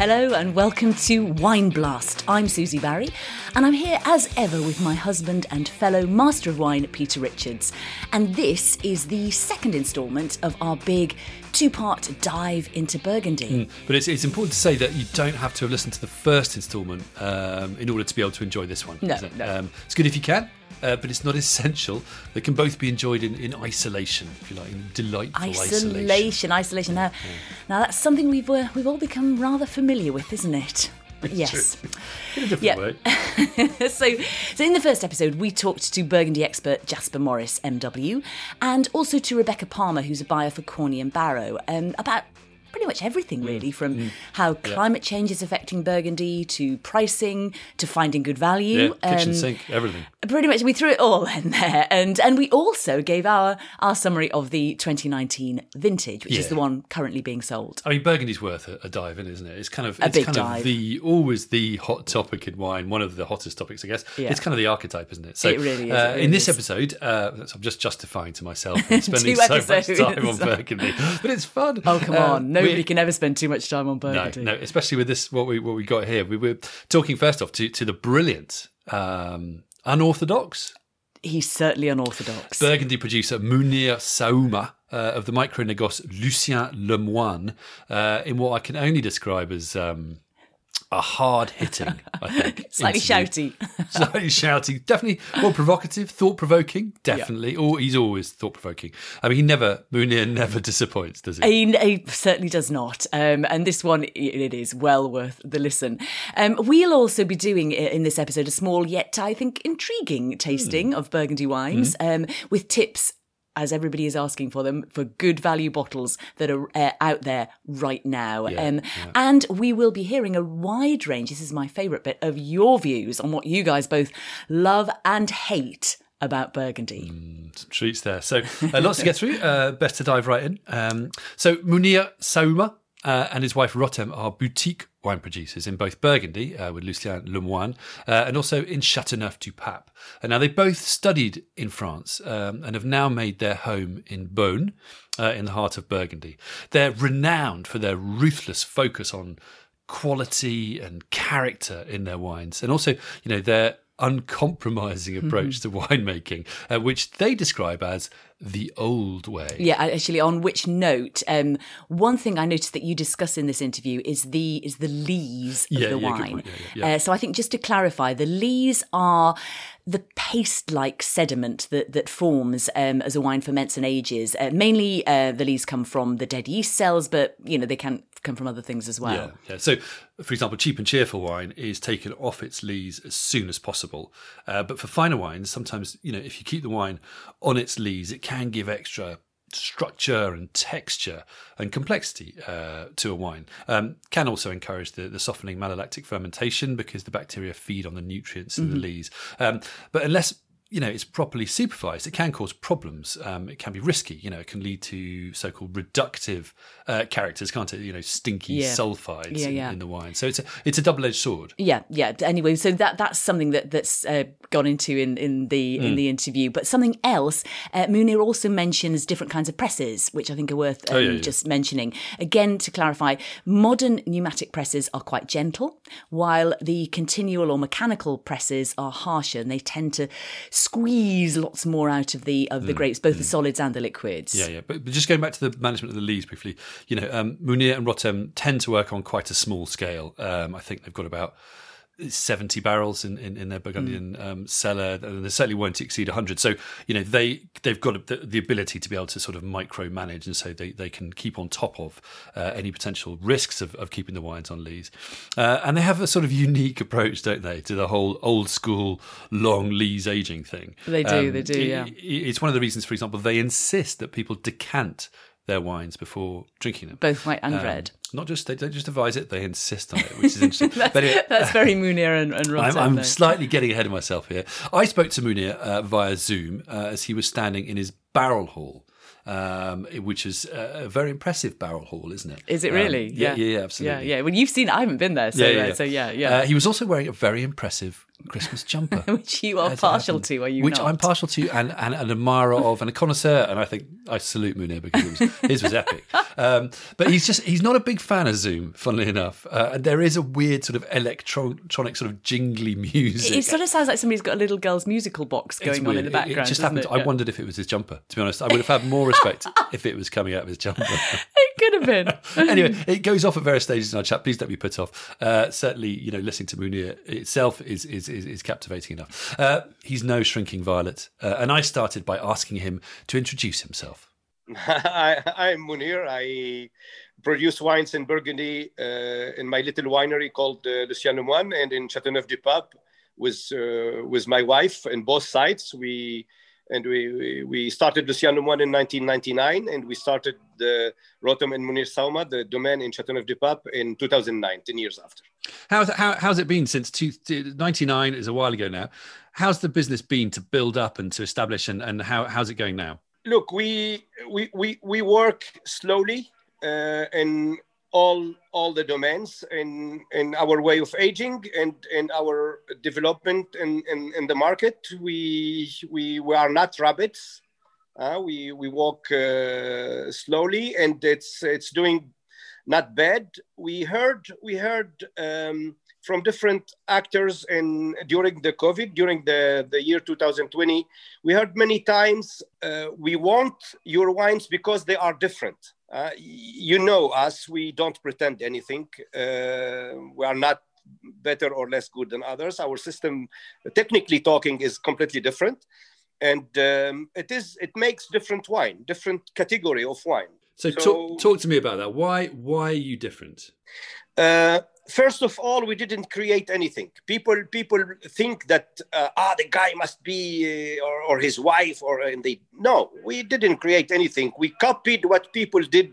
Hello and welcome to Wine Blast. I'm Susie Barrie, and I'm here as ever with my husband and fellow master of wine, Peter Richards. And this is the second instalment of our big two part dive into Burgundy. But it's, it's important to say that you don't have to have listened to the first instalment um, in order to be able to enjoy this one. No, no. Um, it's good if you can, uh, but it's not essential. They can both be enjoyed in, in isolation, if you like, in delightful isolation. Isolation, isolation. Now, now that's something we've uh, we've all become rather familiar with, isn't it? Yes. In a different Yeah. way. so, so in the first episode, we talked to Burgundy expert Jasper Morris, MW, and also to Rebecca Palmer, who's a buyer for Corney and Barrow, um, about pretty much Mm. everything really, from how climate change is affecting Burgundy to pricing to finding good value. Yeah, kitchen Um, sink, everything. Pretty much, we threw it all in there, and and we also gave our our summary of the 2019 vintage, which is the one currently being sold. I mean, Burgundy's worth a, a dive in, isn't it? It's kind of it's big kind dive. of the always the hot topic in wine, one of the hottest topics, I guess. Yeah. It's kind of the archetype, isn't it? So It really is, Uh, it really in this is. episode, uh, I'm just justifying to myself and spending so much time on Burgundy, but it's fun. Oh come Uh, on! Nobody we- can ever spend too much time on Burgundy. no, no, especially with this what we what we got here. We were talking first off to to the brilliant, um, unorthodox He's certainly unorthodox. Burgundy producer Mounir Saouma uh, of the micro négoce Lucien Lemoine uh, in what I can only describe as um, a hard hitting, I think. Slightly interview. shouty. Slightly shouty. Definitely more provocative, thought provoking. Definitely. Or he's always thought provoking. I mean, he never, Mounir never disappoints, does he? He, he certainly does not. Um, and this one, it- is well worth the listen. Um, we'll also be doing in this episode a small yet, I think, intriguing tasting of Burgundy wines um, with tips. As everybody is asking for them, for good value bottles that are uh, out there right now. um, And we will be hearing a wide range, this is my favourite bit, of your views on what you guys both love and hate about Burgundy. some treats there. So uh, lots to get through. Uh, best to dive right in. Um, so Mounir Saouma uh, and his wife Rotem are boutique wine producers in both Burgundy uh, with Lucien Lemoine uh, and also in Chateauneuf du Pape. And now they both studied in France um, and have now made their home in Beaune. Uh, in the heart of Burgundy. They're renowned for their ruthless focus on quality and character in their wines, and also, you know, their uncompromising approach to winemaking, uh, which they describe as the old way. Yeah, actually, on which note, um, one thing I noticed that you discuss in this interview is the is the lees of Yeah, the yeah, wine. point. Yeah, yeah, yeah. Uh, so I think just to clarify, the lees are the paste-like sediment that that forms um, as a wine ferments and ages. Uh, mainly, uh, the lees come from the dead yeast cells, but you know they can come from other things as well. Yeah, yeah. So, for example, cheap and cheerful wine is taken off its lees as soon as possible. Uh, but for finer wines, sometimes you know if you keep the wine on its lees, it can give extra structure and texture and complexity uh, to a wine. Um, can also encourage the, the softening malolactic fermentation because the bacteria feed on the nutrients in the lees. Um, but unless you know it's properly supervised, it can cause problems. Um, it can be risky. You know, it can lead to so-called reductive uh, characters, can't it? You know, stinky Yeah. sulfides Yeah, in, yeah. in the wine. So it's a it's a double-edged sword. Yeah, yeah. Anyway, so that that's something that that's uh, gone into in in the Mm. in the interview. But something else, uh, Mounir also mentions different kinds of presses, which I think are worth um, Oh, yeah, yeah. just mentioning. Again, to clarify, modern pneumatic presses are quite gentle, while the continual or mechanical presses are harsher, and they tend to squeeze lots more out of the of the grapes, both the solids and the liquids. Mm. Yeah, yeah. But, but just going back to the management of the leaves briefly, you know, um, Mounir and Rotem tend to work on quite a small scale. Um, I think they've got about 70 barrels in, in, in their Burgundian Mm. um, cellar, and they certainly won't exceed 100. So, you know, they, they've got the, the ability to be able to sort of micromanage, and so they, they can keep on top of uh, any potential risks of, of keeping the wines on lees. Uh, and they have a sort of unique approach, don't they, to the whole old school long lees aging thing. Um, They do, they do, yeah. it- it's one of the reasons, for example, they insist that people decant their wines before drinking them. Both white and Um, red. Not just they don't just advise it; they insist on it, which is interesting. but anyway, That's very Mounir and, and I'm, I'm slightly getting ahead of myself here. I spoke to Mounir uh, via Zoom uh, as he was standing in his barrel hall. Um, which is a a very impressive barrel hall, isn't it? Is it Um, really? yeah, yeah, yeah, absolutely. Yeah, yeah. Well, you've seen. I haven't been there, so Yeah, yeah, uh, yeah. so yeah, yeah. Uh, he was also wearing a very impressive Christmas jumper, which you are partial happened. to, are you? Which not? I'm partial to, and, and an admirer of, and a connoisseur. And I think I salute Mounir because was, his was epic. Um, but he's just he's not a big fan of Zoom. Funnily enough, uh, and there is a weird sort of electronic sort of jingly music. It sort of sounds like somebody's got a little girl's musical box going on in the background. It, it just happened. It? I wondered if it was his jumper. To be honest, I would have had more respect if it was coming out of his jumper. it could have been. anyway, it goes off at various stages in our chat. Please don't be put off. Uh, certainly, you know, listening to Mounir itself is is is, is captivating enough. Uh, he's no shrinking violet, uh, and I started by asking him to introduce himself. I, I'm Mounir. I produce wines in Burgundy uh, in my little winery called uh, Lucien Lemoine and in Châteauneuf-du-Pape with uh, with my wife in both sites. We and we, we started Lucien Lemoine in 1999 and we started the Rotem and Mounir Saouma, the domain in Châteauneuf-du-Pape in 2009, 10 years after. How's, how, how's it been since two, 99 is a while ago now. How's the business been to build up and to establish and, and how, how's it going now? Look, we, we, we, we work slowly uh, in all all the domains in in our way of aging and in our development in, in, in the market. We we we are not rabbits. Uh, we we walk uh, slowly and it's it's doing not bad. We heard we heard um, from different actors in during the COVID, during the, the year 2020. We heard many times, uh, we want your wines because they are different. Uh, you know us, we don't pretend anything. Uh, we are not better or less good than others. Our system, technically talking, is completely different. And um, it is it makes different wine, different category of wine. So, so talk, talk to me about that. Why why are you different? Uh, first of all, we didn't create anything. People people think that uh, ah the guy must be uh, or, or his wife or and they no, we didn't create anything. We copied what people did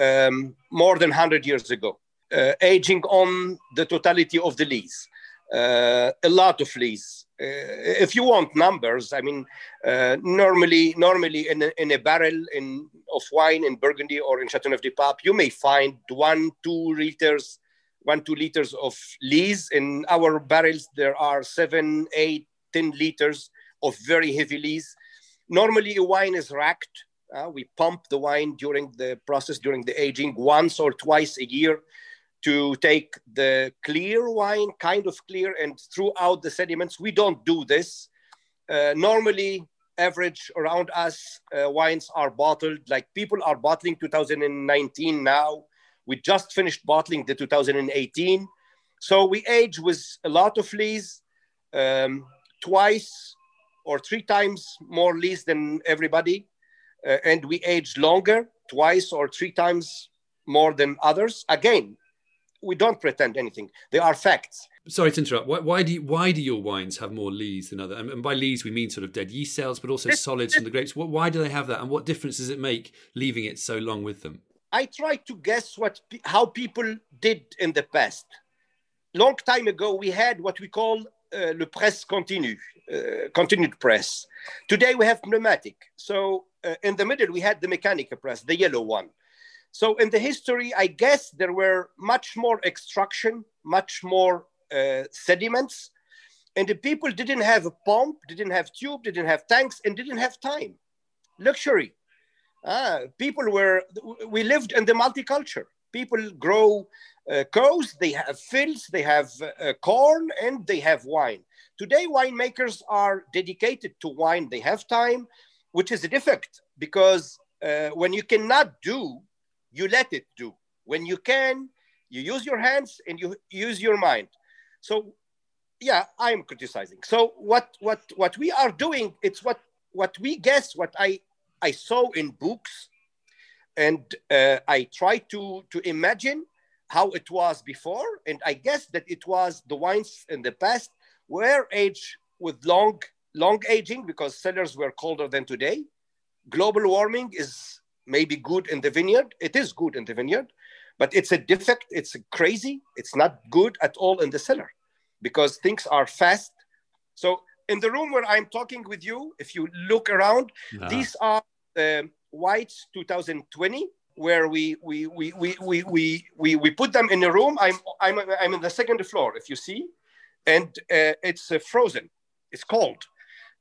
um, more than hundred years ago, uh, aging on the totality of the lees. Uh, a lot of lees. Uh, if you want numbers, I mean, uh, normally, normally in a, in a barrel in, of wine in Burgundy or in Châteauneuf-du-Pape, you may find one, two liters one, two liters of lees. In our barrels, there are seven, eight, ten liters of very heavy lees. Normally, a wine is racked. Uh, we pump the wine during the process, during the aging, once or twice a year to take the clear wine, kind of clear, and throughout the sediments. We don't do this. Uh, normally, average around us, uh, wines are bottled like people are bottling 2019 now we just finished bottling the 2018. So we age with a lot of lees, um, twice or three times more lees than everybody. Uh, and we age longer, twice or three times more than others. Again, we don't pretend anything. They are facts. Sorry to interrupt. Why, why do you, why do your wines have more lees than other? And by lees we mean sort of dead yeast cells, but also solids from the grapes. Why do they have that, and what difference does it make leaving it so long with them? I try to guess what how people did in the past. Long time ago, we had what we call uh, le presse continue, uh, continued press. Today we have pneumatic. So uh, in the middle we had the mechanical press, the yellow one. So in the history, I guess there were much more extraction, much more uh, sediments, and the people didn't have a pump, didn't have tube, didn't have tanks, and didn't have time. Luxury. Uh, people were, we lived in the multiculture. People grow uh, cows, they have fields, they have uh, corn, and they have wine. Today, winemakers are dedicated to wine. They have time, which is a defect because uh, when you cannot do, you let it do. When you can, you use your hands and you use your mind. So, yeah, I'm criticizing. So what what what we are doing? It's what what we guess. What I I saw in books, and uh, I tried to to imagine how it was before, and I guess that it was the wines in the past were aged with long long aging because cellars were colder than today. Global warming is maybe good in the vineyard. It is good in the vineyard, but it's a defect. It's crazy. It's not good at all in the cellar because things are fast. So in the room where I'm talking with you, if you look around, nah. these are um, Whites 2020, where we we, we, we, we, we, we, we put them in a room. I'm, I'm, I'm in the second floor, if you see. and uh, it's uh, frozen. It's cold,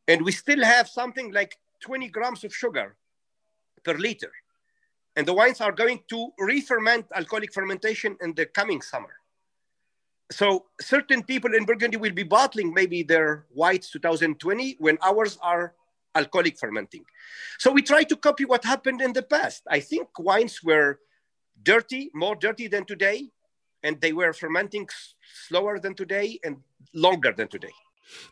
and we still have something like 20 grams of sugar per liter, and the wines are going to re-ferment alcoholic fermentation in the coming summer. So certain people in Burgundy will be bottling maybe their whites 2020 when ours are alcoholic fermenting. So we try to copy what happened in the past. I think wines were dirty, more dirty than today, and they were fermenting slower than today and longer than today.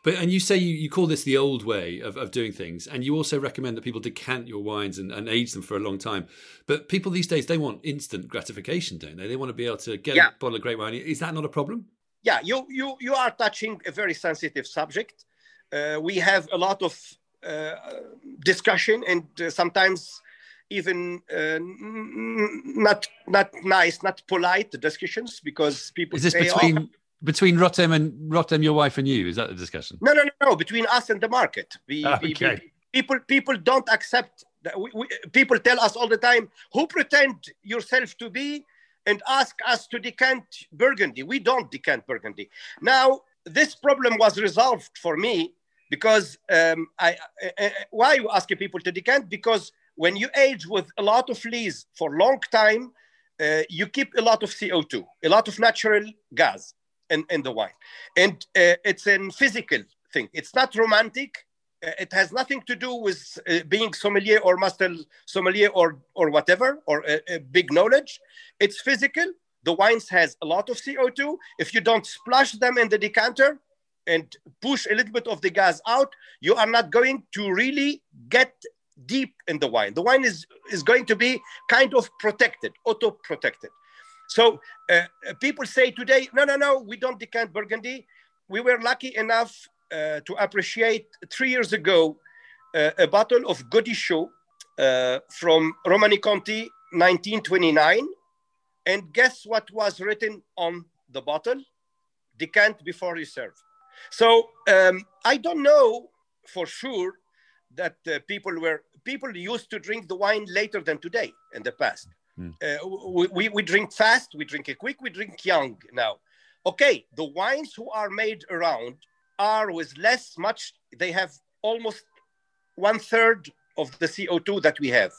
But and you say you, you call this the old way of, of doing things, and you also recommend that people decant your wines and, and age them for a long time. But people these days they want instant gratification, don't they? They want to be able to get yeah. a bottle of great wine. Is that not a problem? Yeah, you you you are touching a very sensitive subject. Uh, we have a lot of discussion and uh, sometimes even uh, not not nice, not polite discussions because people. Is this between oh, between Rotem and Rotem, your wife, and you? Is that the discussion? No, no, no, no. Between us and the market. We, okay. we, we, people people don't accept. That we, people tell us all the time, "Who pretend yourself to be?" and ask us to decant Burgundy. We don't decant Burgundy. Now, this problem was resolved for me because um, I, uh, why you asking people to decant? Because when you age with a lot of lees for a long time, uh, you keep a lot of CO2, a lot of natural gas in, in the wine. And uh, it's a physical thing. It's not romantic. It has nothing to do with being sommelier or master sommelier or, or whatever, or a big knowledge. It's physical. The wines has a lot of CO2. If you don't splash them in the decanter, and push a little bit of the gas out, you are not going to really get deep in the wine. The wine is, is going to be kind of protected, auto protected. So uh, people say today, no, no, no, we don't decant Burgundy. We were lucky enough uh, to appreciate three years ago uh, a bottle of Gaudichaud uh, from Romanée-Conti 1929. And guess what was written on the bottle? Decant before you serve. So um, I don't know for sure that uh, people were people used to drink the wine later than today in the past. Mm. Uh, we, we, we drink fast, we drink it quick, we drink young now. Okay, the wines who are made around are with less much, they have almost one third of the CO2 that we have.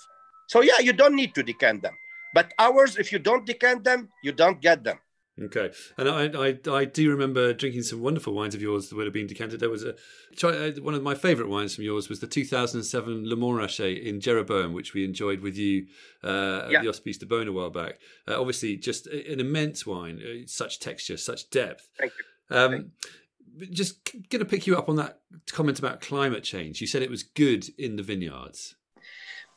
So yeah, you don't need to decant them. But ours, if you don't decant them, you don't get them. Okay, and I, I, I do remember drinking some wonderful wines of yours that would have been decanted. There was a uh, one of my favourite wines from yours was the 2007 Le Montrachet in Jeroboam, which we enjoyed with you uh, yeah. at the Hospice de Beaune a while back. Uh, obviously, just an immense wine, uh, such texture, such depth. Thank you. Um, Thank you. Just going to pick you up on that comment about climate change. You said it was good in the vineyards.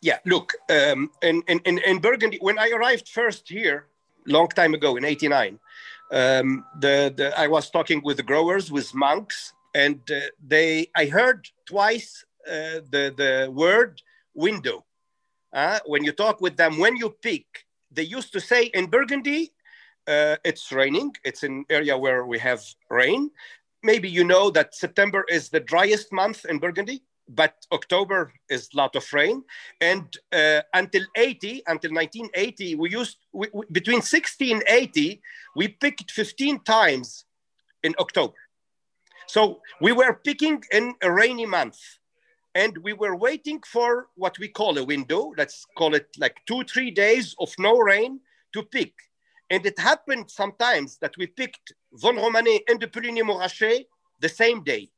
Yeah, look, um, in, in, in Burgundy, when I arrived first here, long time ago in 89, um, the, the, I was talking with the growers, with monks, and uh, they, I heard twice uh, the, the word window. Uh, when you talk with them, when you pick, they used to say in Burgundy, uh, it's raining. It's an area where we have rain. Maybe you know that September is the driest month in Burgundy but October is a lot of rain. And uh, until 80, until 1980, we used, we, we, between 1680, we picked 15 times in October. So we were picking in a rainy month and we were waiting for what we call a window, let's call it like two, three days of no rain to pick. And it happened sometimes that we picked Vosne Romanée and the Puligny Montrachet the same day.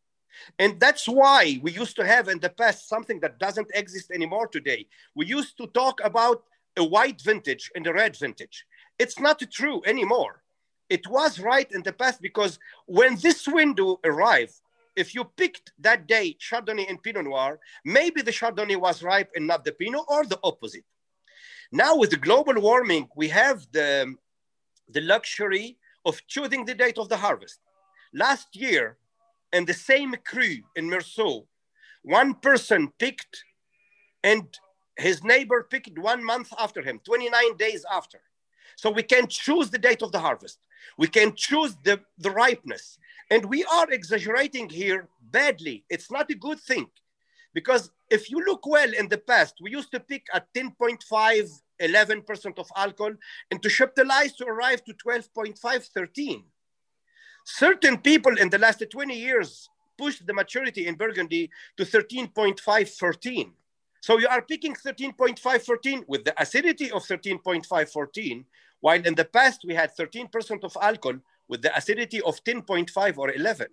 And that's why we used to have in the past something that doesn't exist anymore today. We used to talk about a white vintage and a red vintage. It's not true anymore. It was right in the past because when this window arrived, if you picked that day Chardonnay and Pinot Noir, maybe the Chardonnay was ripe and not the Pinot or the opposite. Now with the global warming, we have the, the luxury of choosing the date of the harvest. Last year, and the same cru in Meursault, one person picked and his neighbor picked one month after him, 29 days after. So we can choose the date of the harvest. We can choose the, the ripeness. And we are exaggerating here badly. It's not a good thing. Because if you look well in the past, we used to pick at 10.5, 11% of alcohol, and to chaptalize to arrive to 12.5, 13. Certain people in the last 20 years pushed the maturity in Burgundy to 13.514. So you are picking 13.514 with the acidity of 13.514, while in the past we had 13% of alcohol with the acidity of 10.5 or 11.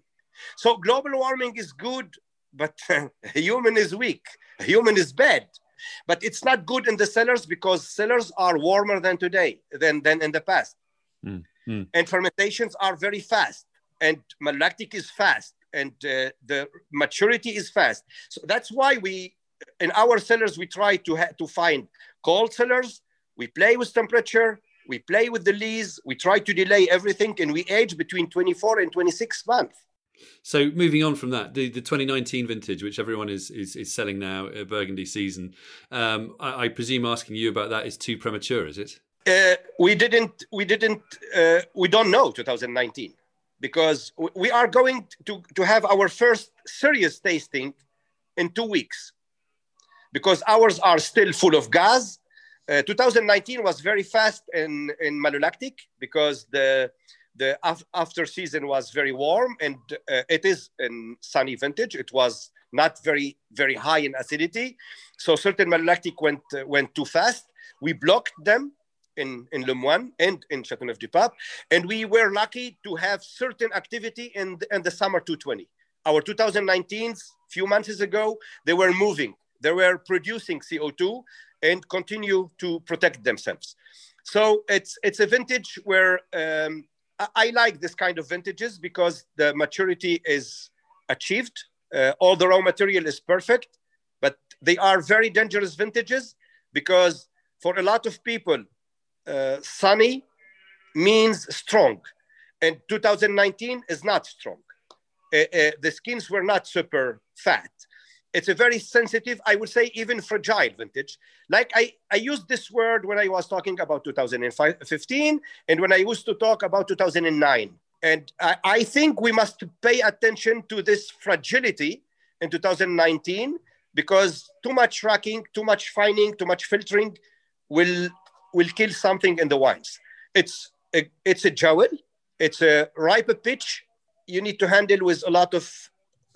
So global warming is good, but human is weak. Human is bad. But it's not good in the cellars because cellars are warmer than today, than, than in the past. Mm, mm. And fermentations are very fast, and malolactic is fast, and uh, the maturity is fast. So that's why we, in our cellars, we try to, ha- to find cold cellars. We play with temperature, we play with the lees, we try to delay everything, and we age between 24 and 26 months. So moving on from that, the, the 2019 vintage, which everyone is is, is selling now, uh, Burgundy season, um, I, I, presume asking you about that is too premature, is it? Uh, we didn't, we didn't, uh, we don't know 2019 because we are going to, to have our first serious tasting in two weeks because ours are still full of gas. Uh, 2019 was very fast in, in malolactic because the the af- after season was very warm and uh, it is in sunny vintage. It was not very very high in acidity. So certain malolactic went uh, went too fast. We blocked them in in Lemoine and in Châteauneuf-du-Pape and we were lucky to have certain activity in the, in the summer 220 our 2019s few months ago they were moving. They were producing co2 and continue to protect themselves. So it's it's a vintage where um, I like this kind of vintages because the maturity is achieved. Uh, all the raw material is perfect, but they are very dangerous vintages because for a lot of people, uh, sunny means strong. And 2019 is not strong. Uh, uh, the skins were not super fat it's a very sensitive, I would say even fragile vintage. Like I, I used this word when I was talking about 2015 and when I used to talk about 2009. And I, I think we must pay attention to this fragility in 2019 because too much racking, too much fining, too much filtering will, will kill something in the wines. It's a, it's a jewel, it's a ripe pitch. You need to handle with a lot of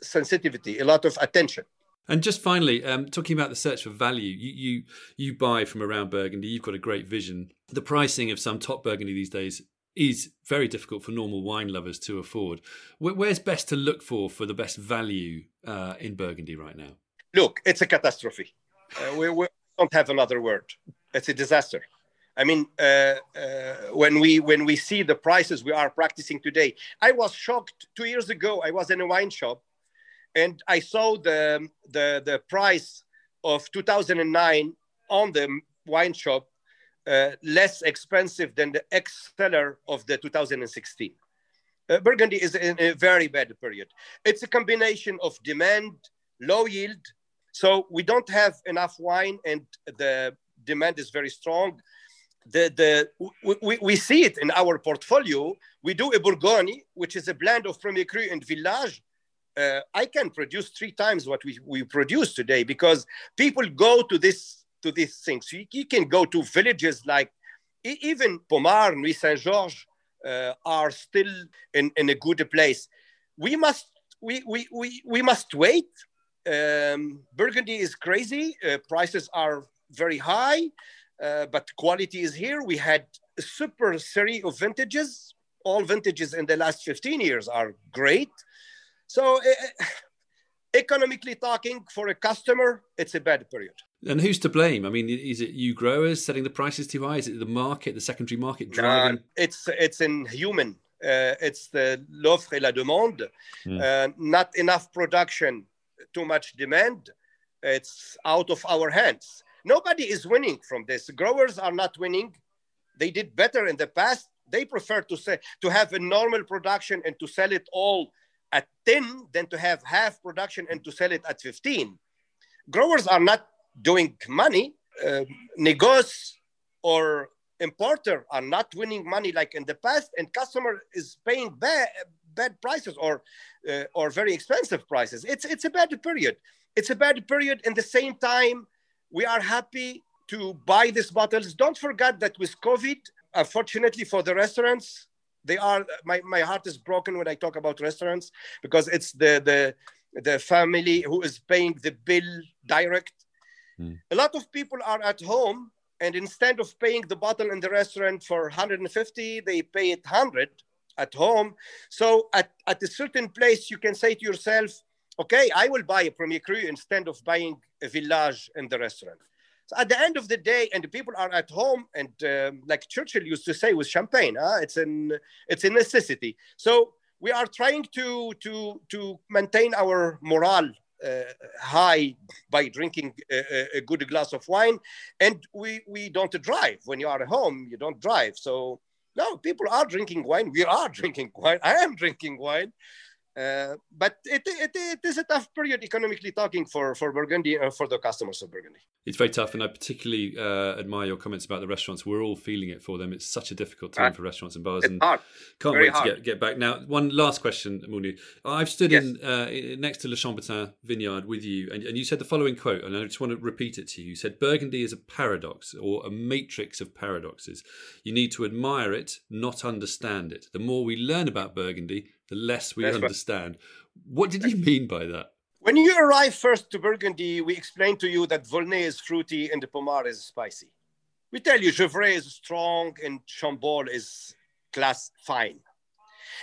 sensitivity, a lot of attention. And just finally, um, talking about the search for value, you, you you buy from around Burgundy. You've got a great vision. The pricing of some top Burgundy these days is very difficult for normal wine lovers to afford. Where's best to look for for the best value uh, in Burgundy right now? Look, it's a catastrophe. Uh, we, we, don't have another word. It's a disaster. I mean, uh, uh, when we when we see the prices we are practicing today, I was shocked. Two years ago, I was in a wine shop and I saw the, the, the price of 2009 on the wine shop uh, less expensive than the ex cellar of the 2016. Uh, Burgundy is in a very bad period. It's a combination of demand, low yield. So we don't have enough wine and the demand is very strong. The, the, we, we see it in our portfolio. We do a Bourgogne, which is a blend of Premier Cru and Village, uh, I can produce three times what we, we produce today because people go to this to these things. You, you can go to villages like even Pommard, Nuits Saint Georges uh, are still in, in a good place. We must we, we, we, we must wait. Um, Burgundy is crazy. Uh, prices are very high, uh, but quality is here. We had a super series of vintages. All vintages in the last 15 years are great. So, uh, economically talking, for a customer, it's a bad period. And who's to blame? I mean, is it you growers setting the prices too high? Is it the market, the secondary market driving? it's it's in human. Uh, it's the l'offre et la demande. Mm. Uh, not enough production, too much demand. It's out of our hands. Nobody is winning from this. Growers are not winning. They did better in the past. They prefer to say to have a normal production and to sell it all at 10 than to have half production and to sell it at 15. Growers are not doing money. Uh, Negos or importer are not winning money like in the past, and customer is paying bad, bad prices or uh, or very expensive prices. It's it's a bad period. It's a bad period. In the same time, we are happy to buy these bottles. Don't forget that with COVID, unfortunately for the restaurants, They are my, my heart is broken when I talk about restaurants because it's the the the family who is paying the bill direct. Mm. A lot of people are at home and instead of paying the bottle in the restaurant for 150, they pay it 100 at home. So at, at a certain place, you can say to yourself, okay, I will buy a Premier Cru instead of buying a Village in the restaurant. So at the end of the day, and the people are at home, and um, like Churchill used to say with champagne, huh? it's an it's a necessity. So we are trying to to to maintain our morale uh, high by drinking a, a, good glass of wine, and we we don't drive when you are at home. You don't drive, so no, people are drinking wine. We are drinking wine. I am drinking wine. Uh, but it, it, it is a tough period economically talking for, for Burgundy and for the customers of Burgundy. It's very tough, and I particularly uh, admire your comments about the restaurants. We're all feeling it for them. It's such a difficult time for restaurants and bars, and hard. can't very wait hard. to get, get back. Now, one last question, Mounir. I've stood yes. in uh, next to Le Chambertin vineyard with you, and, and you said the following quote, and I just want to repeat it to you. You said, Burgundy is a paradox or a matrix of paradoxes. You need to admire it, not understand it. The more we learn about Burgundy, the less we That's understand. Right. What did you mean by that? When you arrive first to Burgundy, we explain to you that Volnay is fruity and the Pommard is spicy. We tell you Gevrey is strong and Chambolle is class fine.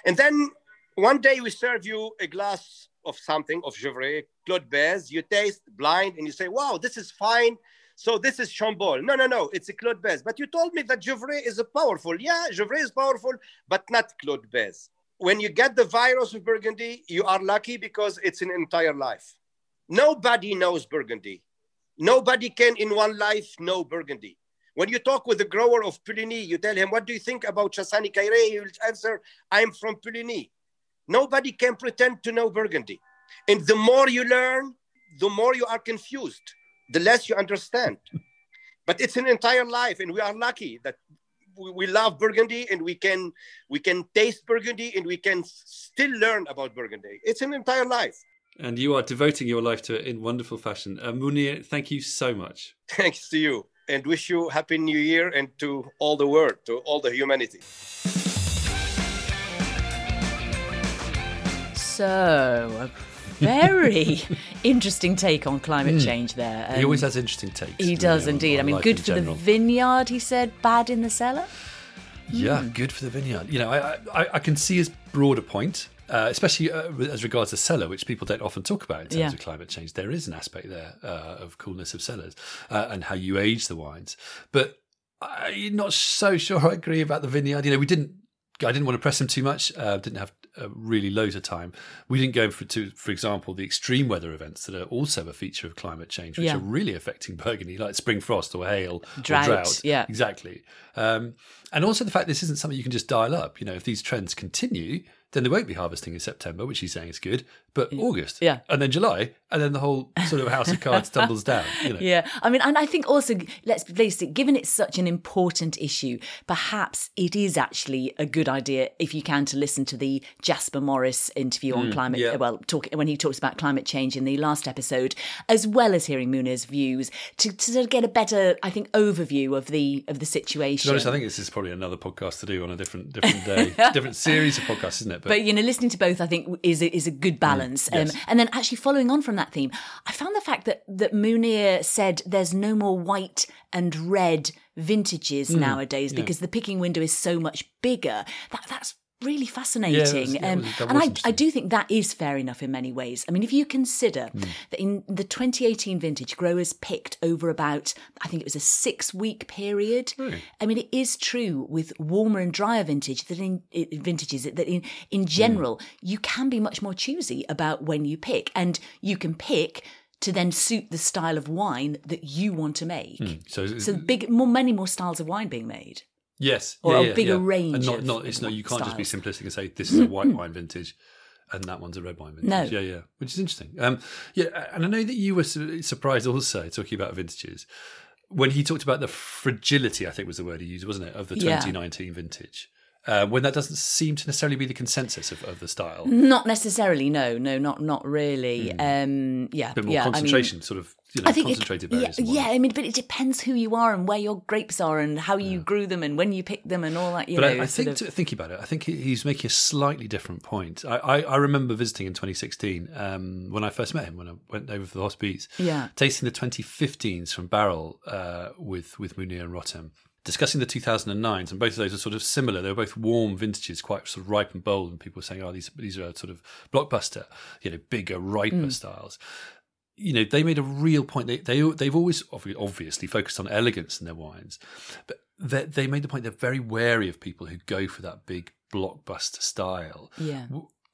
And then one day we serve you a glass of something of Gevrey, Clos de Bèze. You taste blind and you say, wow, this is fine. So this is Chambolle. No, no, no, it's a Clos de Bèze. But you told me that Gevrey is powerful. Yeah, Gevrey is powerful, but not Clos de Bèze when you get the virus of Burgundy, you are lucky because it's an entire life. Nobody knows Burgundy. Nobody can in one life know Burgundy. When you talk with the grower of Puligny, you tell him, What do you think about Chassagne Cailleray? He will answer, I'm from Puligny. Nobody can pretend to know Burgundy. And the more you learn, the more you are confused, the less you understand. But it's an entire life, and we are lucky that we love Burgundy and we can we can taste Burgundy and we can still learn about Burgundy. It's an entire life. And you are devoting your life to it in wonderful fashion. Uh, Mounir, thank you so much. Thanks to you and wish you happy new year and to all the world, to all the humanity. So, very interesting take on climate mm. change there. He always has interesting takes. He does on, indeed. I mean, good for general. the vineyard, he said, bad in the cellar. Yeah, mm. good for the vineyard. You know, I, I, I can see his broader point. Uh, especially uh, as regards the cellar, which people don't often talk about in terms yeah. of climate change. There is an aspect there uh, of coolness of cellars uh, and how you age the wines. But I'm not so sure I agree about the vineyard. You know, we didn't. I didn't want to press him too much. Uh, didn't have uh, really loads of time. We didn't go for to, for example, the extreme weather events that are also a feature of climate change, which yeah. are really affecting Burgundy, like spring frost or hail drought, or drought. Yeah, exactly. Um, and also the fact this isn't something you can just dial up. You know, if these trends continue, then they won't be harvesting in September, which he's saying is good, but August, yeah, and then July, and then the whole sort of house of cards tumbles down. You know? Yeah, I mean, and I think also let's face it, given it's such an important issue, perhaps it is actually a good idea if you can to listen to the Jasper Morris interview on mm, climate. Yeah. Well, talk when he talks about climate change in the last episode, as well as hearing Mounir's views to, to sort of get a better, I think, overview of the of the situation. To be honest, I think this is probably another podcast to do on a different different day, different series of podcasts, isn't it? But, but, you know, listening to both, I think, is a, is a good mm, balance. Yes. um, and then actually following on from that theme, I found the fact that that Mounir said there's no more white and red vintages mm, nowadays because yeah. the picking window is so much bigger. That that's really fascinating. Yeah, um, and I, I, do think that is fair enough in many ways. I mean, if you consider mm. that in the 2018 vintage, growers picked over about, I think it was a six week period. I mean, it is true with warmer and drier vintage that in, in vintages that in, in general, mm. you can be much more choosy about when you pick and you can pick to then suit the style of wine that you want to make. Mm. So, so big, more, many more styles of wine being made. Yes, or yeah, a yeah, bigger yeah. range. And not, not it's not you can't styles. just be simplistic and say this is a white wine vintage and that one's a red wine vintage. No. Yeah, yeah, which is interesting. Um, yeah, and I know that you were surprised also talking about vintages when he talked about the fragility. I think was the word he used, wasn't it, of the 2019 vintage. Uh, when that doesn't seem to necessarily be the consensus of, of the style. Not necessarily, no, no, not not really. Mm. Um, yeah, a bit more yeah, concentration, I mean, sort of you know, I think it- concentrated yeah, berries. and yeah. I mean, but it depends who you are and where your grapes are and how you grew them and when you picked them and all that. You But know, I, I think, of- to, thinking about it, I think he's making a slightly different point. I, I, I remember visiting in 2016 um, when I first met him, when I went over for the Hospice, Yeah. tasting the 2015s from Barrel uh, with, with Mounir and Rotem. Discussing the 2009s, and both of those are sort of similar. They were both warm vintages, quite sort of ripe and bold. And people were saying, "Oh, these these are sort of blockbuster, you know, bigger, riper Mm. styles." You know they made a real point. They they they've always obviously focused on elegance in their wines, but they, they made the point they're very wary of people who go for that big blockbuster style. Yeah.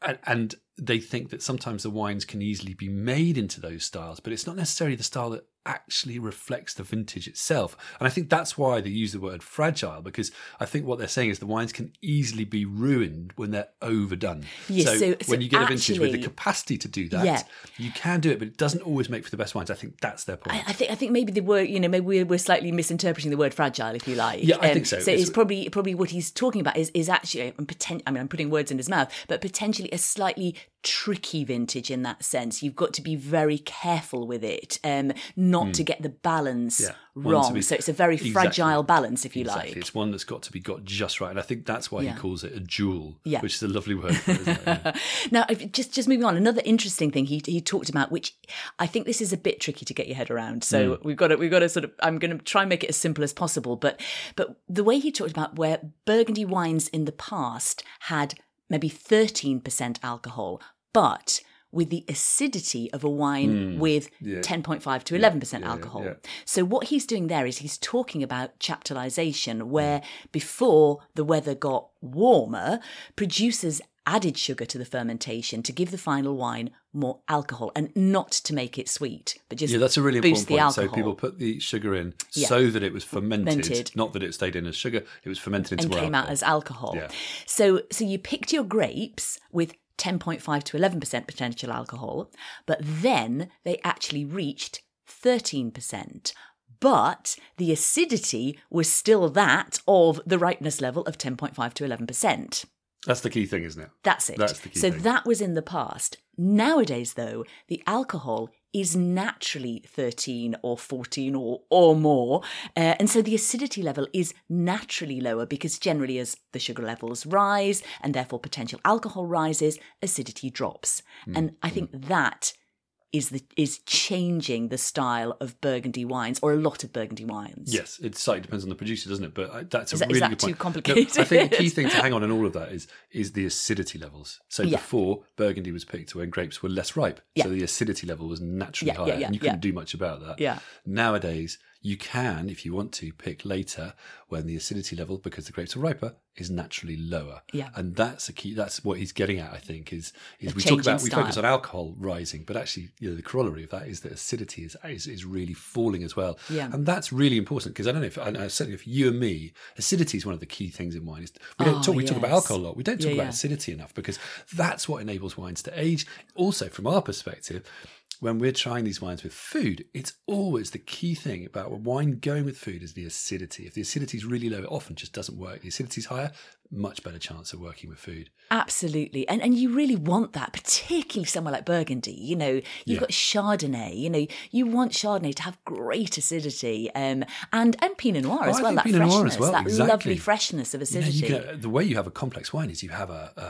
And, and they think that sometimes the wines can easily be made into those styles, but it's not necessarily the style that actually reflects the vintage itself. And I think that's why they use the word fragile, because I think what they're saying is the wines can easily be ruined when they're overdone. Yes, so, so- when you get a vintage with the capacity to do that, Yeah. you can do it, but it doesn't always make for the best wines. I think that's their point. I, I think I think maybe the word you know maybe we're, we're slightly misinterpreting the word fragile if you like. Um, Yeah, I think so. So It's- it's probably probably what he's talking about is is actually I'm poten- I mean I'm putting words in his mouth, but potentially a slightly tricky vintage in that sense. You've got to be very careful with it, um, not Hmm. to get the balance. Yeah. Wrong. be- so it's a very Exactly. fragile balance, if you Exactly. like. It's one that's got to be got just right. And I think that's why Yeah. he calls it a jewel, Yeah. which is a lovely word. For it, isn't it? Yeah. Now, just just moving on. Another interesting thing he he talked about, which I think this is a bit tricky to get your head around. So hmm. we've got to we've got to sort of. I'm going to try and make it as simple as possible. But but the way he talked about where Burgundy wines in the past had maybe 13 percent alcohol, but with the acidity of a wine hmm. with 10.5 to 11% alcohol. yeah. So what he's doing there is he's talking about chaptalization, hmm. where before the weather got warmer, producers added sugar to the fermentation to give the final wine more alcohol and not to make it sweet, but just Yeah, that's a really boost important the point. alcohol. So people put the sugar in Yeah. so that it was fermented, Fermented. not that it stayed in as sugar. It was fermented into and came alcohol. out as alcohol. Yeah. So so you picked your grapes with 10.5 to 11% potential alcohol, but then they actually reached 13%. But the acidity was still that of the ripeness level of 10.5 to 11%. That's the key thing, isn't it? That's it. That's the key so thing. that was in the past. Nowadays, though, the alcohol is naturally 13 or 14 or, or more. Uh, and so the acidity level is naturally lower because generally, as the sugar levels rise and therefore potential alcohol rises, acidity drops. Hmm. And I think that is the is changing the style of Burgundy wines or a lot of Burgundy wines. Yes, it slightly depends on the producer, doesn't it? But I- that's a Is that- is really that good too point. No, complicated? I think the key thing to hang on in all of that is is the acidity levels. So Yeah. before Burgundy was picked when grapes were less ripe, Yeah. so the acidity level was naturally Yeah, higher, and you couldn't do much about that. Yeah. Nowadays, you can, if you want to, pick later when the acidity level, because the grapes are riper, is naturally lower. Yeah. and that's a key. That's what he's getting at. I think is is A we talk about we focus on alcohol rising, but actually, you know, the corollary of that is that acidity is is, is really falling as well. Yeah. and that's really important because I don't know if I certainly if you and me, acidity is one of the key things in wine. We don't Oh, talk we talk about alcohol a lot. We don't talk Yeah, about yeah. acidity enough because that's what enables wines to age. Also, from our perspective. When we're trying these wines with food, it's always the key thing about a wine going with food is the acidity. If the acidity is really low, it often just doesn't work. The acidity is higher, much better chance of working with food. Absolutely. And and you really want that, particularly somewhere like Burgundy. You know, you've Yeah. got Chardonnay, you know, you want Chardonnay to have great acidity. Um and, and Pinot Noir Oh, as well, that Pinot freshness, Noir as well, that exactly. lovely freshness of You know, acidity. you can, the way you have a complex wine is you have a, a,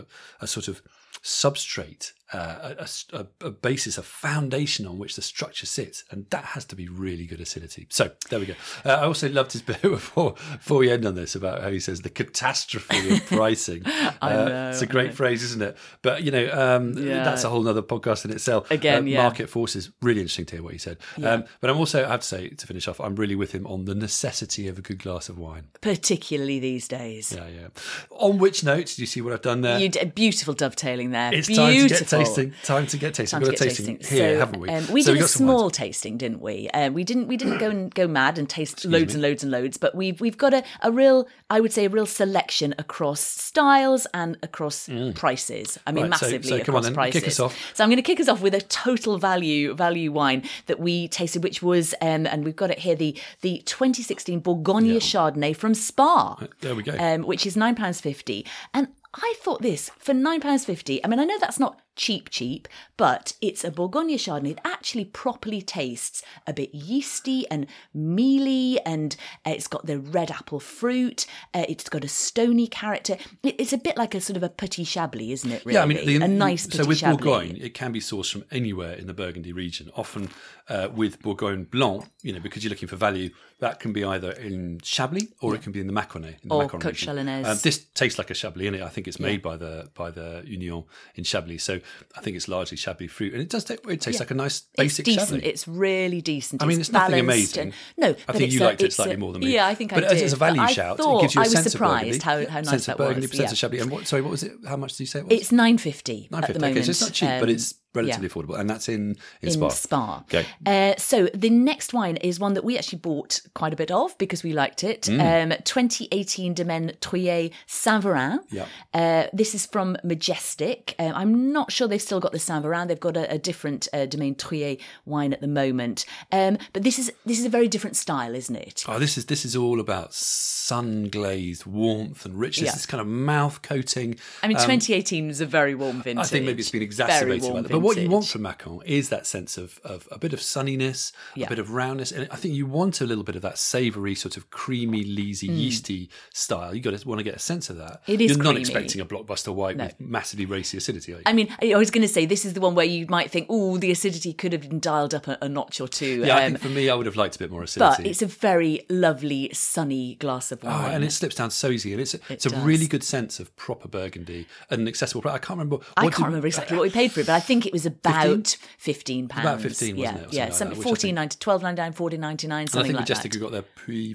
a, a sort of substrate, uh, a, a, a basis, a foundation on which the structure sits, and that has to be really good acidity. So there we go. Uh, I also loved his bit before before we end on this about how he says the catastrophe of pricing. I Uh, know, it's a great phrase, isn't it? But you know, um, Yeah. that's a whole other podcast in itself. Again, Uh, yeah. market forces. Really interesting to hear what he said. Um, but I'm also, I have to say, to finish off, I'm really with him on the necessity of a good glass of wine. particularly these days. Yeah, yeah. On which note, do you see what I've done there? You did beautiful dovetailing there. it's beautiful. time to get tasting. Time to get tasting. Time We've got a tasting, tasting. here, so, haven't we? Um, we So did a got some wines. small tasting, didn't we? Uh, we didn't. We didn't go and go mad and taste loads and loads and loads. But we've we've got a, a real, I would say, a real selection across styles and across prices. I mean, Mm. Right, massively so come on across then, prices. kick us off. So I'm going to kick us off with a total value value wine that we tasted, which was, um, and we've got it here, the the 2016 Bourgogne Chardonnay from Spar There we go. um, which is nine pounds fifty. And I thought this for nine pounds fifty. I mean, I know that's not cheap, cheap, but it's a Bourgogne Chardonnay that actually properly tastes a bit yeasty and mealy, and uh, it's got the red apple fruit. Uh, it's got a stony character. It, it's a bit like a sort of a petit chablis, isn't it? Really, Yeah, I mean, the, a nice petit so with chablis. Bourgogne, it can be sourced from anywhere in the Burgundy region. Often uh, with Bourgogne Blanc, you know, because you're looking for value, that can be either in Chablis or it can be in the Mâconnais. In the Or Macron Côte region. Chalonnaise. Um, this tastes like a Chablis, and I think it's made by the by the Union in Chablis. So I think it's largely Chablis fruit, and it does. ta- It tastes like a nice basic it's decent. Chablis. It's really decent. I mean, it's nothing balanced amazing. and- no, I but think you a- liked it slightly a- more than me. Yeah, I think but I did. as a value But shout, it gives you a I was sense surprised of how, Burgundy, how nice sense that of Burgundy, was. sense yeah. of Chablis. And what? Sorry, what was it? How much did you say it was? It's nine fifty Nine at the moment. Okay, so it's not cheap, but Um, it's relatively affordable, and that's in in, in Spar. Spar. Okay. Uh, so the next wine is one that we actually bought quite a bit of because we liked it. Mm. Um, 2018 Domaine Troyer Saint Véran. Yeah. Uh, this is from Majestic. Um, I'm not sure they've still got the Saint Véran. They've got a, a different uh, Domaine Troyer wine at the moment. Um, but this is this is a very different style, isn't it? Oh, this is this is all about sun glazed warmth and richness. Yeah. This kind of mouth coating. I mean, 2018 was a very warm vintage. Um, I think maybe it's been exacerbated by that. What you want from Macon is that sense of, of a bit of sunniness, Yeah. a bit of roundness, and I think you want a little bit of that savoury, sort of creamy, leesy, yeasty style. You got to want to get a sense of that. Mm. It is You're not expecting a blockbuster white with massively racy acidity. Are you? I mean, I was going to say this is the one where you might think, oh, the acidity could have been dialed up a, a notch or two. yeah, I um, think for me, I would have liked a bit more acidity. but it's a very lovely, sunny glass of Oh, wine. and it slips down so easy, and it's a, it's a really good sense of proper Burgundy and accessible. I can't remember. I can't did- remember exactly what we paid for it, but I think it was about fifteen pounds. About 15, yeah, wasn't it, yeah, something like some that, which I fourteen think- ninety, twelve ninety nine, fourteen ninety nine, And I think like Majestic that. got their pre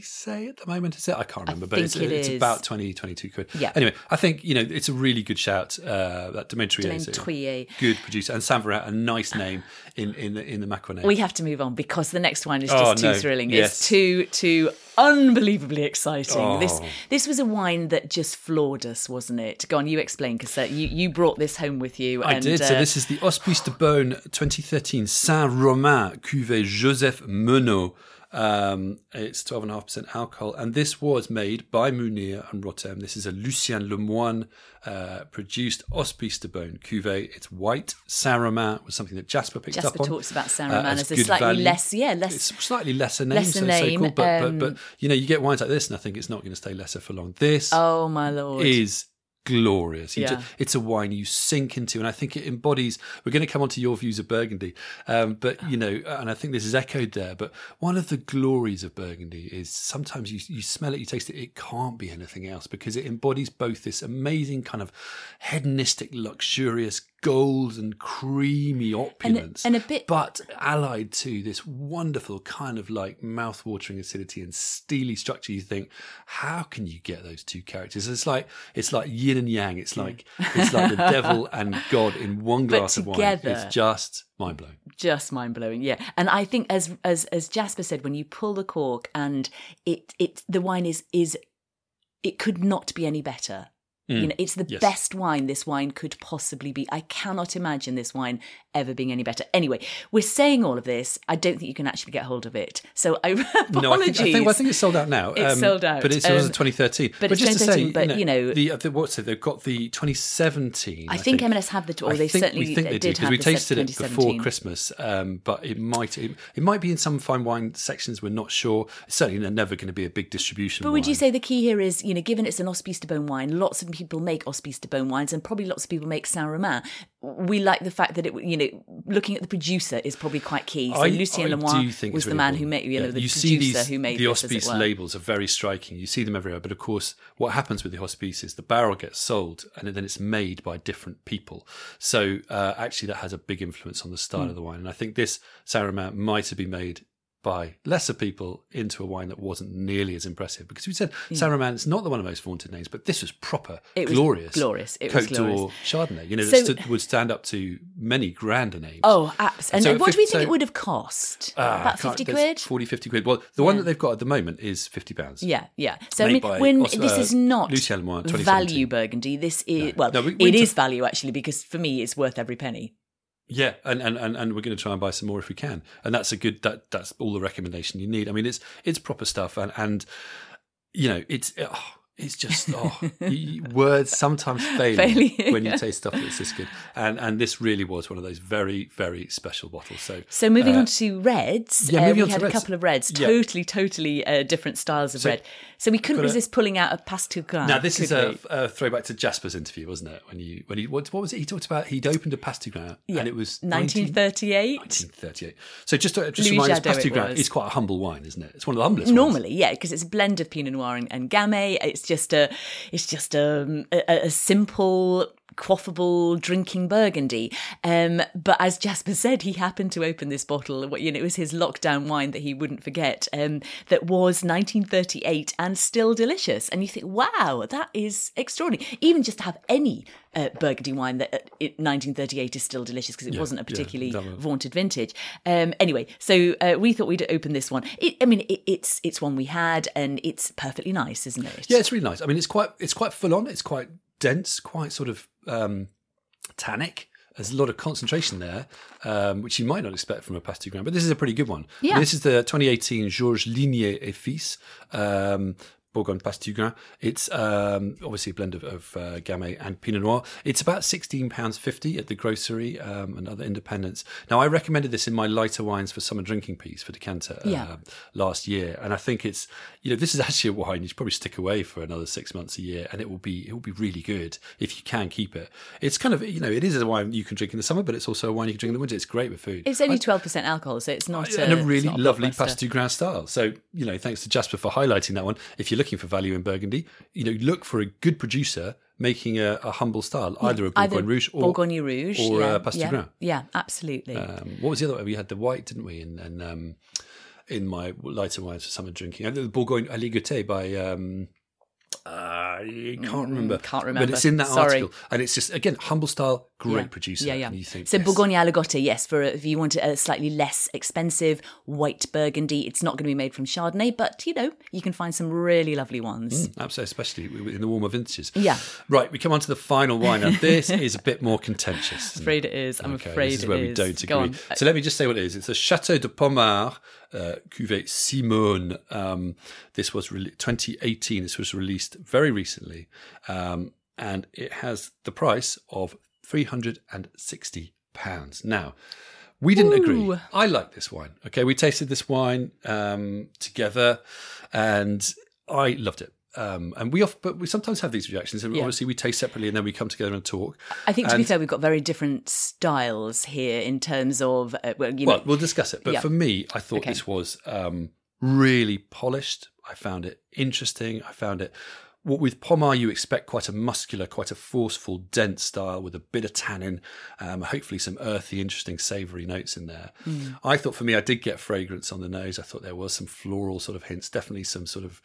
say at the moment, is it? I can't remember, but it's, it it's about 20, 22 quid. Yeah. Anyway, I think, you know, it's a really good shout. Uh, that is a good producer. And Saint a nice name in, in the, in the Mâconnais. We have to move on because the next one is Oh, just too no. thrilling. Yes. It's too, too unbelievably exciting. This, Oh. this was a wine that just floored us, wasn't it? Go on, you explain because you, you brought this home with you. I and, did. so uh, this is the Hospices de Beaune 2013 Saint-Romain Cuvée Joseph Menault. Um, it's 12.5% alcohol. And this was made by Mounir and Rotem. This is a Lucien Lemoine uh, produced Hospices de Beaune Cuvée. It's white. Saint-Romain was something that Jasper picked Jasper up on. Jasper talks about Saint uh, as as a slightly value. less, yeah, less. It's slightly lesser name, Lesser so, name, so cool. But, um, but, but, you know, you get wines like this, and I think it's not going to stay lesser for long. This oh my lord! is glorious. Yeah. ju- it's a wine you sink into, and I think it embodies. We're going to come on to your views of Burgundy, um, but you know, and I think this is echoed there. But one of the glories of Burgundy is sometimes you you smell it, you taste it. It can't be anything else because it embodies both this amazing kind of hedonistic, luxurious, gold and creamy opulence, and a bit- but allied to this wonderful kind of like mouth-watering acidity and steely structure. You think, how can you get those two characters? It's like it's like yin and yang. It's like it's like the devil and God in one glass of wine. It's just mind blowing. just mind blowing yeah and i think as as as jasper said when you pull the cork and it it the wine is is it could not be any better you know it's the Mm. Yes. best wine this wine could possibly be i cannot imagine this wine ever being any better anyway we're saying all of this i don't think you can actually get hold of it so I, apologies No, I think, I think, well, I think it's sold out now. Um, It's sold out. but it's, it was Um, 2013. but But, it's just to say, but, you know- the, the what's it? They've got the 2017. I think M&S have the- or I they think certainly we think they did because we tasted it before Christmas. Um, but it might it, it might be in some fine wine sections. We're not sure. It's certainly never going to be a big distribution. But would you say the key here is, you know, given it's an de Beaune wine, lots of people make Hospices de Beaune wines, and probably lots of people make Saint Romain. We like the fact that it, you know, looking at the producer is probably quite key. So I- Lucien I Lemoine was it's the really man who made, you know, Yeah, the you producer these, who made the this, hospice labels are very striking. You see them everywhere, but of course, what happens with the hospice is the barrel gets sold and then it's made by different people. So uh, actually, that has a big influence on the style Hmm. of the wine. And I think this Saint-Romain might have been made by lesser people into a wine that wasn't nearly as impressive because we said Saint-Romain is not the one of the most vaunted names, but this was proper, It was glorious, glorious. It glorious. d'Or Chardonnay. You know, So- that stood, would stand up to many grander names. Oh, absolutely. And, So and what do we think so- it would have cost? Ah, About 50 quid? 40, 50 quid. Well, the one that they've got at the moment is 50 pounds. Yeah, yeah. So I mean, when this uh, is not Lucien Lemoine, value Burgundy, this is well, No, we- we it is value actually because for me it's worth every penny. Yeah, and, and, and, and we're going to try and buy some more if we can, and that's a good that that's all the recommendation you need. I mean, it's it's proper stuff, and and you know it's oh, it's just oh, words sometimes fail Fail you you, when you yeah. taste stuff that's this good. And and this really was one of those very very special bottles. So So moving on to reds, Uh, yeah, uh, moving we on to had a couple of reds, Yeah. totally, totally uh, different styles of So- red. So we couldn't resist pulling out a Pasteur. now this is a, a throwback to Jasper's interview, wasn't it? When you when he what, what was it he talked about? He'd opened a Passetoutgrain and it was 1938. 1938. So just to, just Louis remind us, Jadot it Passetoutgrain was. is quite a humble wine, isn't it? It's one of the humblest. ones. Normally, yeah, because it's a blend of Pinot Noir and, and Gamay. It's just a, it's just um, a, a, a simple, quaffable drinking Burgundy. Um, but as Jasper said, he happened to open this bottle. what- You know, it was his lockdown wine that he wouldn't forget. Um, that was 1938 and still delicious. And you think, wow, that is extraordinary. Even just to have any uh, Burgundy wine that uh, 1938 is still delicious because it wasn't a particularly was- vaunted vintage. Um, anyway, so uh, we thought we'd open this one. It, I mean, it, it's it's one we had, and it's perfectly nice, isn't it? Yeah, it's really nice. I mean, it's quite it's quite full on. It's quite dense, quite sort of um, tannic. There's a lot of concentration there, um, which you might not expect from a pasty Passetoutgrain, but this is a pretty good one. Yeah. This is the 2018 Georges Lignier et Fils um, Bourgogne Passetoutgrain. It's um, obviously a blend of, of uh, Gamay and Pinot Noir. It's about £16.50 at the grocery um, and other independents. Now, I recommended this in my lighter wines for summer drinking piece for Decanter uh, Yeah. last year, and I think it's you know this is actually a wine you should probably stick away for another six months a year, and it will be it will be really good if you can keep it. It's kind of you know it is a wine you can drink in the summer, but it's also a wine you can drink in the winter. It's great with food. It's only twelve percent alcohol, so it's not and a really lovely. Passetoutgrain style. So, you know, thanks to Jasper for highlighting that one. If you're looking for value in Burgundy, you know, look for a good producer making a, a humble style, either a Bourgogne Either Rouge or Bourgogne Rouge or, yeah, uh. Yeah, yeah, absolutely. um, what was the other one? We had the white, didn't we? And, and um, in my lighter wines for summer drinking, and the Bourgogne Aligoté by. Um, uh, I can't remember. Mm, can't remember. But it's in that Sorry. article, and it's just again humble style, great Yeah. producer. Yeah, yeah. You think so yes. Bourgogne Aligoté, yes, for if you want a slightly less expensive white Burgundy, it's not going to be made from Chardonnay, but you know you can find some really lovely ones. Absolutely, especially in the warmer vintages. Yeah. Right, we come on to the final wine. Now, this is a bit more contentious. I'm afraid it is. I'm Okay, afraid this is where we is. don't agree. So let me just say what it is. It's a Chateau de Pommard uh, cuvée Simone. Um, this was re- 2018. This was released very recently, um, and it has the price of 360 pounds. Now. We didn't agree. I like this wine. Okay, we tasted this wine um, together, and I loved it. Um, and we off, but we sometimes have these reactions, and Yeah. obviously we taste separately, and then we come together and talk. I think to be fair, we've got very different styles here in terms of uh, well, you know, Well, we'll discuss it. But Yeah. for me, I thought Okay. this was um, really polished. I found it interesting. I found it. What with Pommard, you expect quite a muscular, quite a forceful, dense style with a bit of tannin, um, hopefully some earthy, interesting, savoury notes in there. Hmm. I thought for me, I did get fragrance on the nose. I thought there was some floral sort of hints, definitely some sort of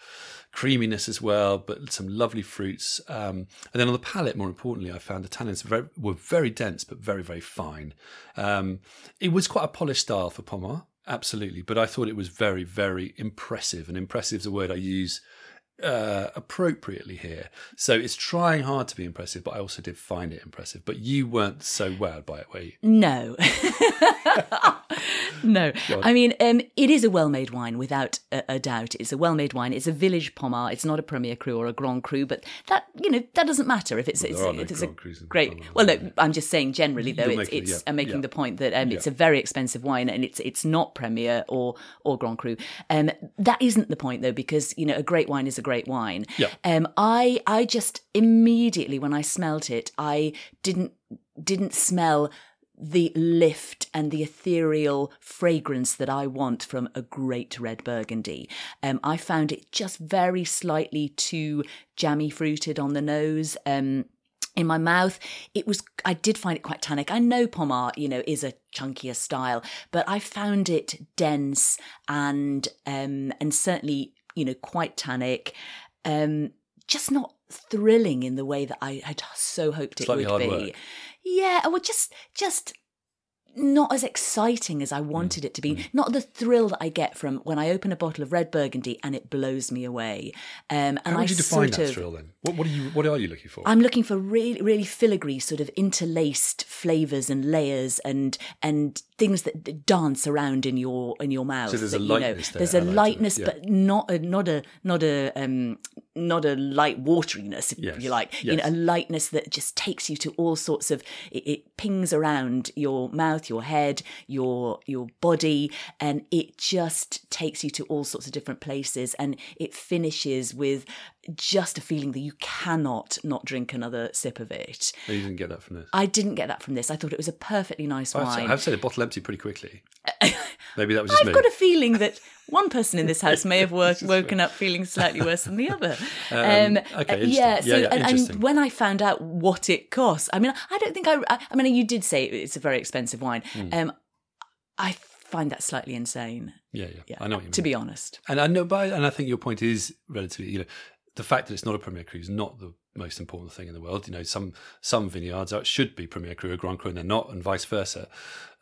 creaminess as well, but some lovely fruits. Um, and then on the palate, more importantly, I found the tannins very, were very dense, but very, very fine. Um, it was quite a polished style for Pommard, absolutely, but I thought it was very, very impressive. And impressive is a word I use uh, appropriately here. So it's trying hard to be impressive, but I also did find it impressive. But you weren't so wowed by it, were you? No. no. I mean, um, it is a well made wine without a, a doubt. It's a well made wine. It's a village Pommard. It's not a Premier Cru or a Grand Cru, but that, you know, that doesn't matter if it's, it's, no if it's a great. Well, no, I'm just saying generally, though, You're it's, making- it's yeah, I'm making yeah. the point that um, it's a very expensive wine and it's it's not Premier or, or Grand Cru. Um, that isn't the point, though, because, you know, a great wine is a great wine. Yeah. Um, I, I just immediately, when I smelt it, I didn't didn't smell the lift and the ethereal fragrance that I want from a great red burgundy. Um, I found it just very slightly too jammy fruited on the nose. Um, in my mouth, it was. I did find it quite tannic. I know Pommard, you know, is a chunkier style, but I found it dense and um, and certainly, you know, quite tannic. Um, just not thrilling in the way that I had so hoped it Slightly would be. work. Yeah, well, just just not as exciting as I wanted it to Mm. be. Not the thrill that I get from when I open a bottle of red Burgundy and it blows me away. Um, and How I would you define that of, thrill then? What, what are you What are you looking for? I'm looking for really, really filigree, sort of interlaced flavors and layers and and things that dance around in your in your mouth. So there's a that, you know, lightness there, There's I a lightness, yeah. but not a not a not a um not a light wateriness, if Yes, you like, you know, a lightness that just takes you to all sorts of. It, it pings around your mouth, your head, your your body, and it just takes you to all sorts of different places. And it finishes with just a feeling that you cannot not drink another sip of it. No, you didn't get that from this. I didn't get that from this. I thought it was a perfectly nice I have, to, I wine. have said it bottle empty pretty quickly. Maybe that was just I've me. got a feeling that one person in this house may have work, woken up feeling slightly worse than the other. Um, okay, uh, yeah. So, Yeah, yeah, and, and when I found out what it costs, I mean, I don't think I. I I mean, you did say it's a very expensive wine. Hmm. Um, I find that slightly insane. yeah, yeah, Yeah, I know what you mean. to be honest. And I know, but and I think your point is relatively, you know, the fact that it's not a Premier Cru is not the most important thing in the world. You know, some some vineyards are, should be Premier Cru or Grand Cru, and they're not, and vice versa.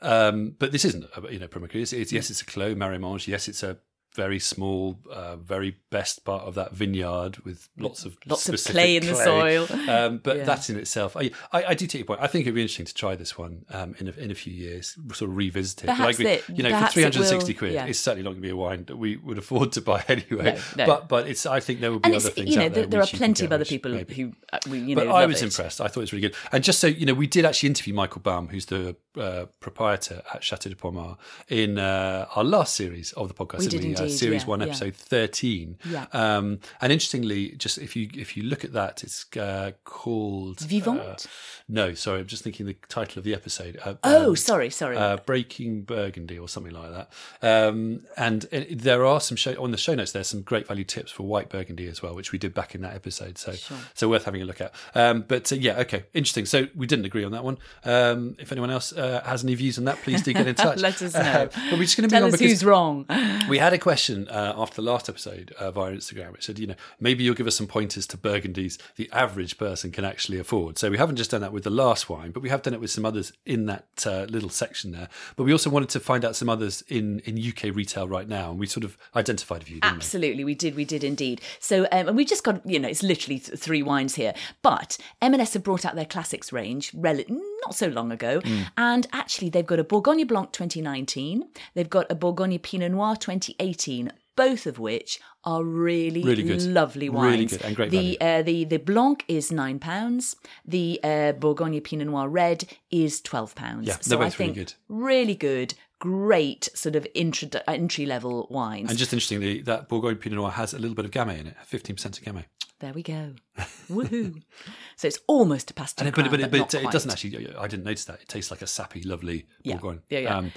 Um, but this isn't, a, you know, Premier Cru. It's, it's, yes, it's a Clos Marey-Monge. Yes, it's a very small, uh, very best part of that vineyard with lots of Lots of clay in the soil. Um, but Yeah. that's in itself. I, I, I do take your point. I think it'd be interesting to try this one um, in a, in a few years, sort of revisit it. Perhaps agree, it- you know, for three hundred and sixty will- quid, yeah. it's certainly not going to be a wine that we would afford to buy anyway. No, no. But but it's I think there will be And other things you know, out there. there, are which you can plenty of other which people maybe- who, uh, we- you know, but I was it. impressed. I thought it was really good. And just so you know, we did actually interview Michael Baum, who's the uh, proprietor at Chateau de Pommard, in uh, our last series of the podcast. We did Uh, indeed, series yeah, one, yeah. episode thirteen. Yeah. Um, and interestingly, just if you if you look at that, it's uh, called Vivant? uh, no, sorry, I'm just thinking the title of the episode. Uh, Oh, um, sorry, sorry. uh, Breaking Burgundy or something like that. Um, and it, there are some show on the show notes. There's some great value tips for white Burgundy as well, which we did back in that episode. So so worth having a look at. Um, but uh, yeah, okay, interesting. So we didn't agree on that one. Um, if anyone else uh, has any views on that, please do get in touch. Let us know. but we're just going to Tell on us because who's wrong. we had a question uh, after the last episode uh, via Instagram, which said, you know, maybe you'll give us some pointers to Burgundies the average person can actually afford. So we haven't just done that with the last wine, but we have done it with some others in that uh, little section there. But we also wanted to find out some others in, in UK retail right now, and we sort of identified a few, Absolutely, we did, we did indeed. So, um, and we just got, you know, it's literally th- three wines here. But M&S have brought out their classics range rel- not so long ago, and actually they've got a Bourgogne Blanc 2019, they've got a Bourgogne Pinot Noir 2018. Both of which are really, Really good. lovely wines. Really good and great the uh, the the Blanc is nine pounds. The uh, Bourgogne Pinot Noir Red is twelve pounds. Yeah, so I really think good. really good, great sort of intro- entry level wines. And just interestingly, that Bourgogne Pinot Noir has a little bit of Gamay in it, 15% of Gamay. There we go. Woohoo. So it's almost a pasta. And but, but, but, but it, it doesn't actually, I didn't notice that. It tastes like a sappy, lovely Yeah. Bourgogne. Yeah, yeah. Um,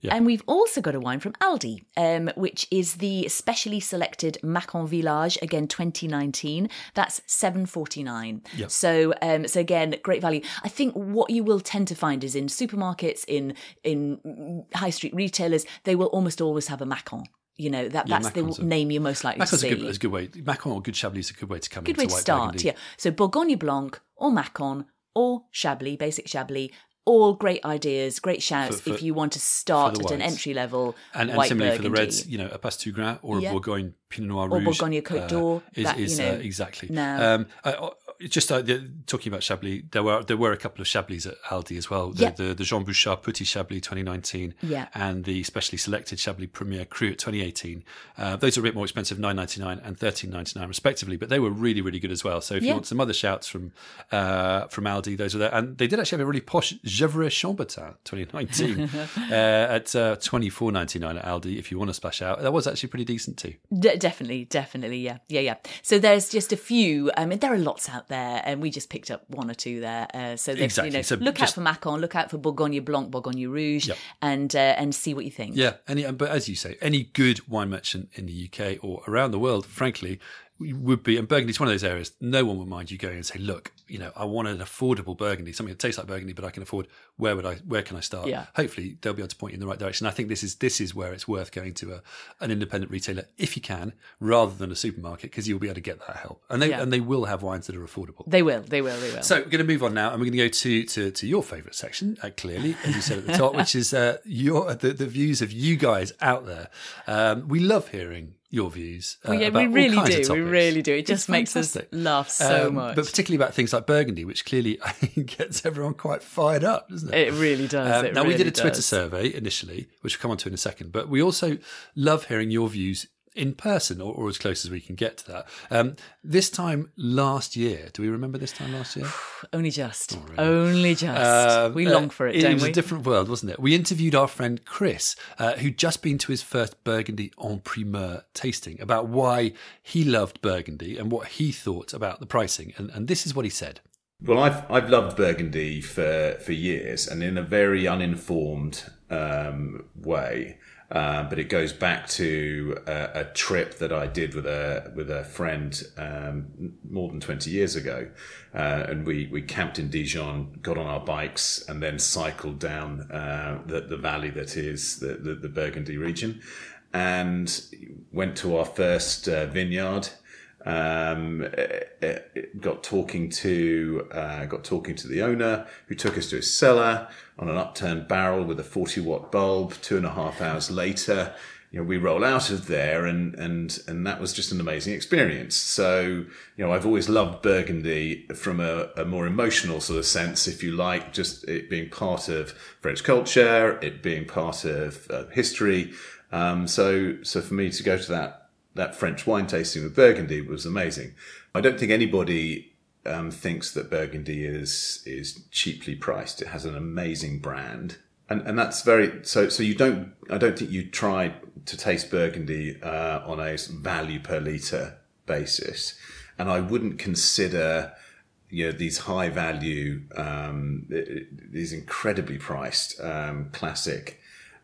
Yeah. And we've also got a wine from Aldi, um, which is the specially selected Macon Village, again 2019. That's 7.49. Yep. So, um, so again, great value. I think what you will tend to find is in supermarkets, in in high street retailers, they will almost always have a Macon. You know that that's the a- name you're most likely Macon's to a see. good, is a good way. Macon or good Chablis is a good way to come good way to start. Burgundy. Yeah. So Bourgogne Blanc or Macon or Chablis, basic Chablis, all great ideas, great shouts For- for- if you want to start at an entry level And, and similarly Burgundy. for the reds, you know, a Passe Gras or Yeah. a Bourgogne Pinot Noir Rouge, Or Bourgogne Côte d'Or, is, that, is know, uh, exactly. now- Um, uh, uh, just uh, talking about Chablis, there were there were a couple of Chablis at Aldi as well. The, the, the Jean Bouchard Petit Chablis 2019 Yeah. and the specially selected Chablis Premier Cru at 2018. Uh, those are a bit more expensive, 9.99 and 13.99 respectively, but they were really really good as well. So if you want some other shouts from uh, from Aldi, those are there. And they did actually have a really posh Gevrey Chambertin 2019 uh, at uh, 24.99 at Aldi. If you want to splash out, that was actually pretty decent too. De- definitely, definitely, yeah, yeah, yeah. So there's just a few. I mean, there are lots out there, and we just picked up one or two there. Uh, so Exactly. you know, So look just- out for Macon, look out for Bourgogne Blanc, Bourgogne Rouge, Yep. and uh, and see what you think. Yeah, any but as you say, any good wine merchant in the UK or around the world, frankly, would be. And Burgundy's one of those areas. No one would mind you going and say, "Look, you know, I want an affordable Burgundy, something that tastes like Burgundy, but I can afford. Where would I? Where can I start? Yeah. Hopefully, they'll be able to point you in the right direction. I think this is this is where it's worth going to a, an independent retailer if you can, rather than a supermarket, because you'll be able to get that help, and they Yeah. and they will have wines that are affordable. They will, they will, they will. So we're going to move on now, and we're going to go to to, to your favourite section, uh, clearly, as you said at the top, which is uh, your the, the views of you guys out there. Um, we love hearing your views. Uh, Well, yeah, about we all really do. We really do. It It's just makes us laugh so Um, much. but particularly about things like Burgundy, which clearly gets everyone quite fired up, doesn't it? it really does. Um, it now we did a Twitter does. survey initially, which we'll come on to in a second, but we also love hearing your views in person, or, or, as close as we can get to that. Um, this time last year, do we remember this time last year? Only just. Really. Only just. Um, we long for it, uh, it was we? a different world, wasn't it? We interviewed our friend Chris, uh, who'd just been to his first Burgundy en primeur tasting, about why he loved Burgundy and what he thought about the pricing. And, and this is what he said. Well, I've I've loved Burgundy for for years, and in a very uninformed um, way. Uh, but it goes back to a, a, trip that I did with a with a friend um, more than twenty years ago, uh, and we we camped in Dijon, got on our bikes, and then cycled down uh, the the valley that is the, the, the Burgundy region, and went to our first uh, vineyard um, it, it got talking to uh, got talking to the owner, who took us to his cellar on an upturned barrel with a forty watt bulb. Two and a half hours later, you know, we roll out of there, and and and that was just an amazing experience. So, you know, I've always loved Burgundy from a, a more emotional sort of sense, if you like, just it being part of French culture, it being part of uh, history. Um, so, so for me to go to that that French wine tasting with Burgundy was amazing. I don't think anybody um, thinks that Burgundy is is cheaply priced. It has an amazing brand, and and that's very so. So you don't. I don't think you try to taste Burgundy uh, on a value per liter basis, and I wouldn't consider you know these high value, um, these incredibly priced um, classic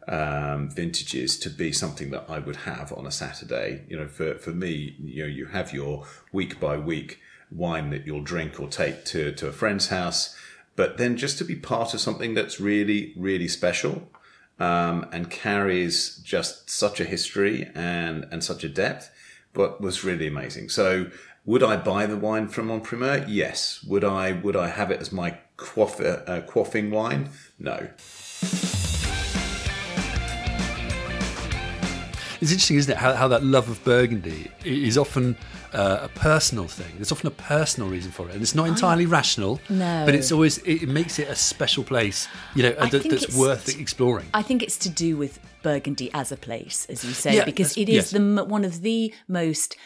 um, vintages to be something that I would have on a Saturday. You know, for, for me, you know, you have your week by week wine that you'll drink or take to, to a friend's house, but then just to be part of something that's really, really special um, and carries just such a history and, and such a depth, but was really amazing. So would I buy the wine from En Primeur? Yes. Would I, would I have it as my quaff, uh, quaffing wine? No. It's interesting, isn't it, how, how that love of Burgundy is often uh, a personal thing. There's often a personal reason for it, and it's not entirely rational. No, but it's always it makes it a special place. You know, that, that's worth exploring. I think it's to do with Burgundy as a place, as you say, yeah, because it is yes. the one of the most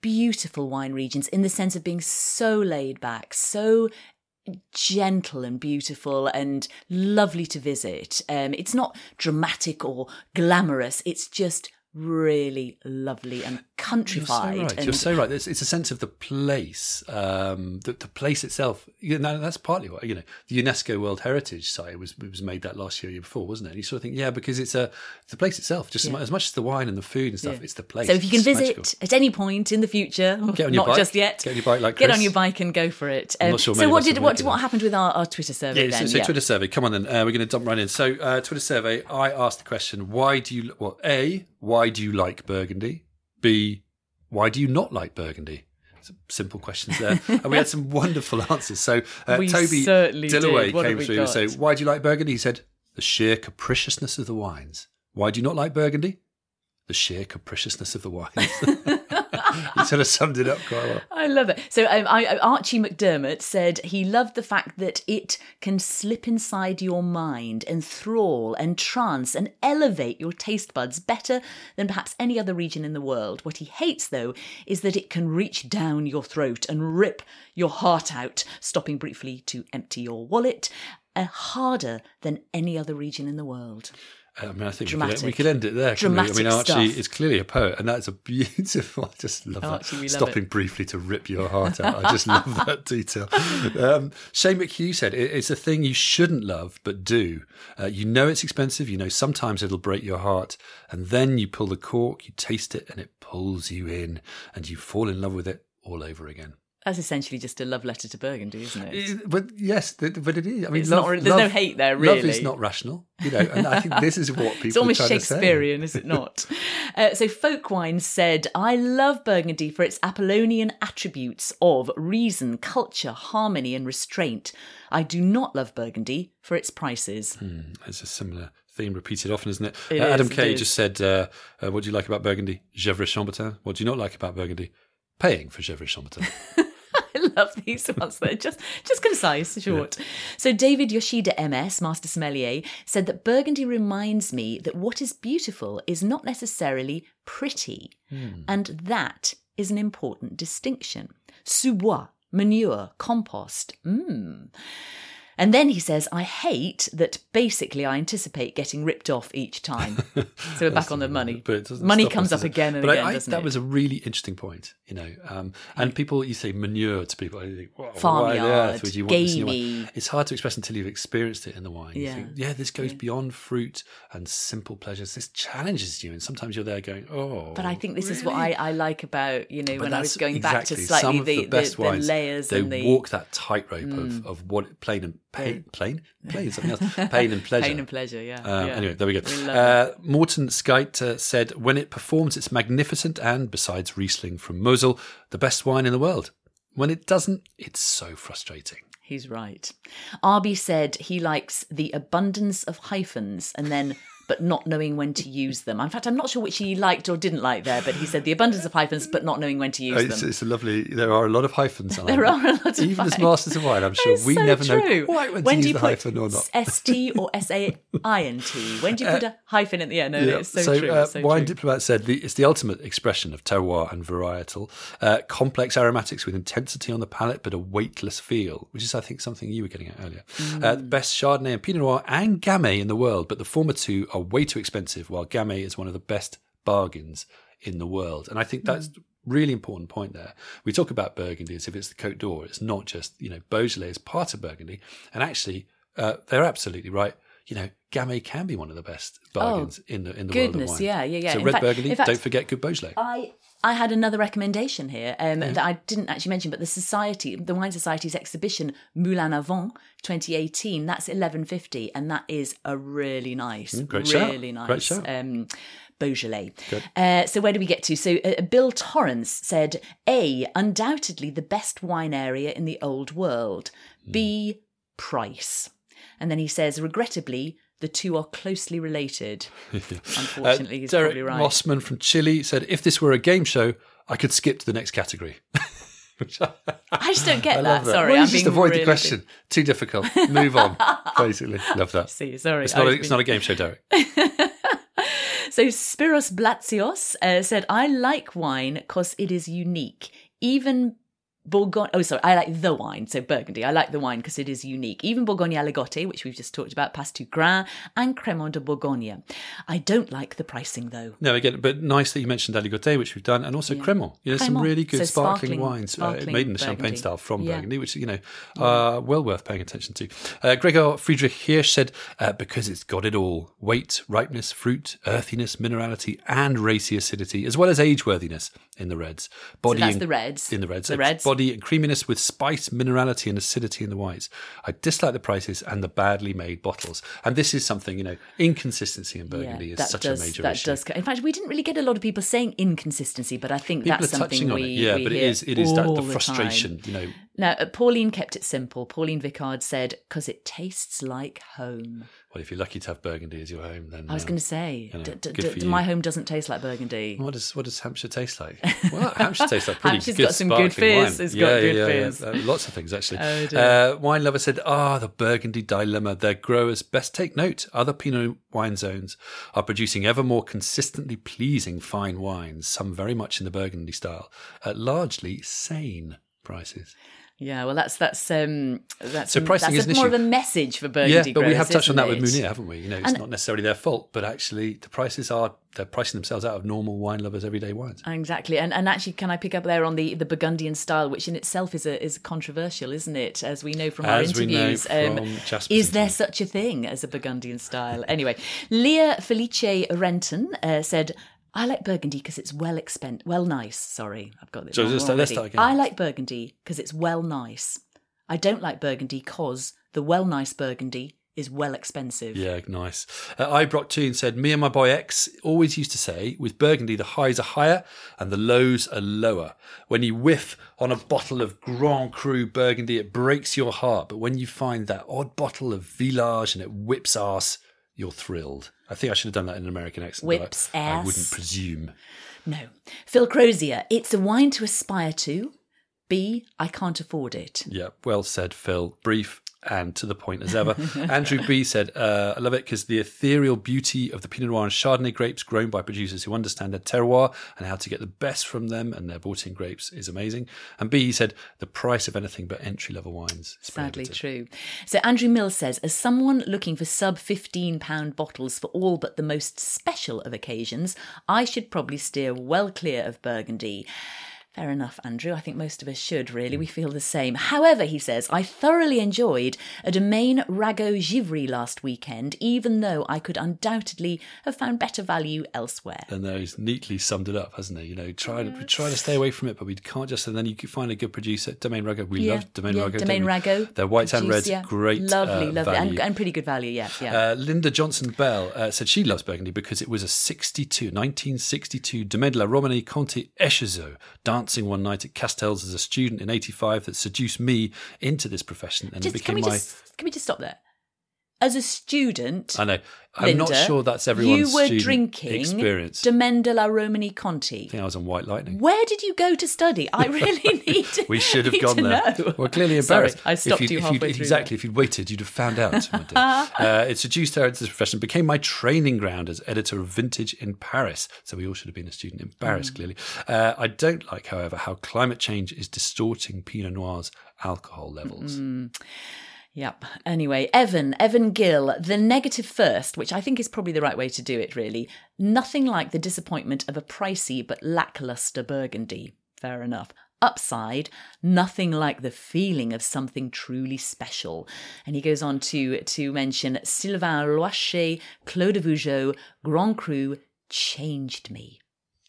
beautiful wine regions in the sense of being so laid back, so gentle and beautiful and lovely to visit. Um, it's not dramatic or glamorous. It's just really lovely and countrified. You're so right. And You're so right. It's, it's, a sense of the place, um, the, the, place itself. You know, that's partly what you know. The UNESCO World Heritage Site was was made that last year, year before, wasn't it? And you sort of think, yeah, because it's a the place itself. Just yeah. as much as the wine and the food and stuff, yeah. it's the place. So if you can it's visit magical. at any point in the future, get on your not bike. just yet, get on your bike, like get on your bike and go for it. Um, sure so what did what what happened with our, our Twitter survey? Yeah, then? so, so Twitter survey. Come on then, uh, we're going to dump right in. So uh, Twitter survey. I asked the question: Why do you? Well, a why do you like Burgundy? B, why do you not like Burgundy? Some simple questions there. and we had some wonderful answers. So uh, Toby Dillaway came through and said, Why do you like Burgundy? He said, The sheer capriciousness of the wines. Why do you not like Burgundy? The sheer capriciousness of the wines. you sort of summed it up quite well. I love it. So um, I, Archie McDermott said he loved the fact that it can slip inside your mind, enthrall, entrance, and elevate your taste buds better than perhaps any other region in the world. What he hates, though, is that it can reach down your throat and rip your heart out, stopping briefly to empty your wallet, uh, harder than any other region in the world. I mean, I think we could, we could, end it there. Dramatic I mean, Archie stuff. is clearly a poet, and that's a beautiful. I just love that. Stopping briefly to rip your heart out. I just love that detail. Um, Shane McHugh said, "It's a thing you shouldn't love, but do. Uh, you know it's expensive. You know sometimes it'll break your heart, and then you pull the cork, you taste it, and it pulls you in, and you fall in love with it all over again." That's essentially just a love letter to Burgundy, isn't it? But yes, but it is. I mean, it's love, not, there's love, no hate there, really. Love is not rational, you know, and I think this is what people. it's almost Shakespearean, is it not? uh, so, Folkwine said, "I love Burgundy for its Apollonian attributes of reason, culture, harmony, and restraint. I do not love Burgundy for its prices." Hmm, it's a similar theme repeated often, isn't it? it uh, Adam is, Kay just said, uh, uh, "What do you like about Burgundy? Gevrey Chambertin. What do you not like about Burgundy? Paying for Gevrey Chambertin." I love these ones. They're just just concise, short. So David Yoshida MS, Master Sommelier, said that Burgundy reminds me that what is beautiful is not necessarily pretty, hmm. and that is an important distinction. Sous-bois, manure, compost. Mmm. And then he says, I hate that basically I anticipate getting ripped off each time. So we're back on the money. But money comes us, up again and but again, I, I, doesn't that it? was a really interesting point, you know. Um, and people, you say manure to people, and you think, "Whoa, why on Farmyard, earth would you want this wine?" gamey. It's hard to express until you've experienced it in the wine. Yeah. think, yeah, this goes beyond fruit and simple pleasures. This challenges you, and sometimes you're there going, oh. But I think this is what I, I like about, you know, But when I was going back to slightly the, the the, wines. layers they and the Mm. walk that tightrope of, of what plain and pain, plain, plain, something else, pain and pleasure. pain and pleasure, yeah. Um, yeah. Anyway, there we go. Uh, Morten Skite uh, said, when it performs, it's magnificent and, besides Riesling from Mosel, the best wine in the world. When it doesn't, it's so frustrating. He's right. Arby said he likes the abundance of hyphens and then but not knowing when to use them. In fact, I'm not sure which he liked or didn't like there, but he said the abundance of hyphens but not knowing when to use It's, them. it's a lovely. There are a lot of hyphens. on There are a lot of Even as hyphens. masters of wine, I'm sure we so never true. know quite when, when to do use you the hyphen or not. S T or S A I N T? When do you put a hyphen in the end? No, Yeah. it's so, true. uh, so Wine true. Diplomat said the, it's the ultimate expression of terroir and varietal. Uh, complex aromatics with intensity on the palate, but a weightless feel, which is, I think, something you were getting at earlier. Uh, the best Chardonnay and Pinot Noir and Gamay in the world, but the former two are way too expensive, while Gamay is one of the best bargains in the world. And I think that's really important point there. We talk about Burgundy as if it's the Côte d'Or. It's not just, you know, Beaujolais is part of Burgundy. And actually, uh, they're absolutely right. You know, Gamay can be one of the best bargains in the in the world of Oh, wine. yeah, yeah, yeah. So In red fact- Burgundy, fact- don't forget good Beaujolais. I I had another recommendation here um, that I didn't actually mention, but the Society, the Wine Society's exhibition Moulin-à-Vent 2018, that's 1150, and that is a really nice, Mm, shout. really nice. Um, Beaujolais. Uh, so where do we get to? So uh, Bill Torrance said, A, undoubtedly the best wine area in the old world. B, price. And then he says, regrettably, the two are closely related. Unfortunately, he's Uh, Derek probably right. Mossman from Chile said, if this were a game show, I could skip to the next category. I, just don't get that. that. Sorry, well, I'm just being avoid really the question. Too difficult. Move on. Basically, love that. See, sorry. It's not. A, was it's being- not a game show, Derek. So Spiros Blasios uh, said, "I like wine because it is unique. Even Bourgogne. Oh, sorry, I like the wine. So Burgundy. I like the wine because it is unique. Even Bourgogne Aligoté, which we've just talked about, Passe Grain, and Crémant de Bourgogne. I don't like the pricing though. No, again, but nice that you mentioned Aligoté, which we've done, and also Cremant. You know, some really good So sparkling, sparkling- wines uh, made in the champagne style from Yeah. Burgundy, which you know are well worth paying attention to. Uh, Gregor Friedrich Hirsch said, uh, "Because it's got it all: weight, ripeness, fruit, earthiness, minerality, and racy acidity, as well as age-worthiness in the reds. Body that's and- the reds. In the reds, The reds. Body and creaminess with spice, minerality, and acidity in the whites. I dislike the prices and the badly made bottles. And this is something you know, inconsistency in Burgundy is that such does, a major that issue. does. In fact, we didn't really get a lot of people saying inconsistency, but I think People that's are something touching on we yeah, we but it is it is that the frustration, you know. Now, uh, Pauline kept it simple. Pauline Vicard said, "Because it tastes like home." Well, if you're lucky to have Burgundy as your home, then I was uh, going to say, you know, d- d- d- my home doesn't taste like Burgundy. What does what does Hampshire taste like? Well, Hampshire tastes like pretty Hampshire's good got some good fizz. It's got yeah, good yeah, fizz. yeah. Uh, lots of things actually. Oh, uh, wine lover said, "Ah, the Burgundy dilemma. Their growers best take note. Other Pinot wine zones are producing ever more consistently pleasing fine wines. Some very much in the Burgundy style, at largely sane prices." Yeah, well, that's that's um that's So pricing that's is a, more of a message for Burgundy. Yeah, but we have touched on that with it? Mounir, haven't we? You know, it's And- not necessarily their fault, but actually the prices are they're pricing themselves out of normal wine lovers' everyday wines. Exactly, and and actually, can I pick up there on the the Burgundian style, which in itself is a is controversial, isn't it? As we know from our As know interviews, um, from is there such a thing as a Burgundian style? anyway, Leah Felice Renton uh, said. I like Burgundy because it's well expent, well nice. Sorry, I've got this. So wrong let's start- let's already. start again. I like Burgundy because it's well nice. I don't like Burgundy because the well nice Burgundy is well expensive. Yeah, nice. Uh, two and said, Me and my boy X always used to say, with Burgundy, the highs are higher and the lows are lower. When you whiff on a bottle of Grand Cru Burgundy, it breaks your heart. But when you find that odd bottle of Village and it whips ass, you're thrilled. I think I should have done that in an American accent. Whips I, I wouldn't presume. No. Phil Crozier, it's a wine to aspire to, B, I can't afford it. Yeah, well said, Phil. Brief and to the point as ever. Andrew B said, uh, I love it because the ethereal beauty of the Pinot Noir and Chardonnay grapes grown by producers who understand their terroir and how to get the best from them and their bought in grapes is amazing. And B, he said, the price of anything but entry level wines. is Sadly true. So Andrew Mill says, as someone looking for sub £15 bottles for all but the most special of occasions, I should probably steer well clear of Burgundy. Fair enough, Andrew. I think most of us should, really. We feel the same. However, he says, I thoroughly enjoyed a Domaine Ragot Givry last weekend, even though I could undoubtedly have found better value elsewhere. And there he's neatly summed it up, hasn't he? You know, try to try to stay away from it, but we can't just. And then you can find a good producer, Domaine Ragot. We Yeah, love Domaine yeah, Ragot. We? Ragot. Their whites and reds, yeah. great, Lovely, uh, lovely. And, and pretty good value, yeah. yeah. Uh, Linda Johnson Bell uh, said she loves Burgundy because it was a 62, 1962 Domaine de la Romanée Conti Echézeaux dancing one night at Castells as a student in 85 that seduced me into this profession and it just, can became we my. just can we just stop there? As a student, I know. I'm not sure that's everyone's You were drinking experience. Domaine de la Romanée Conti. I think I was on White Lightning. Where did you go to study? I really need to. We should have gone there. know. We're clearly Sorry, embarrassed. I stopped you if halfway through Exactly. If you'd waited, you'd have found out. uh, it seduced her into this profession, became my training ground as editor of Vintage in Paris. So we all should have been a student Paris, Mm. clearly. Uh, I don't like, however, how climate change is distorting Pinot Noir's alcohol levels. Yep. Anyway, Evan, Evan Gill, the negative first, which I think is probably the right way to do it, really. Nothing like the disappointment of a pricey but lackluster Burgundy. Fair enough. Upside, nothing like the feeling of something truly special. And he goes on to to mention Sylvain Loichet, Clos Vougeot, Grand Cru changed me.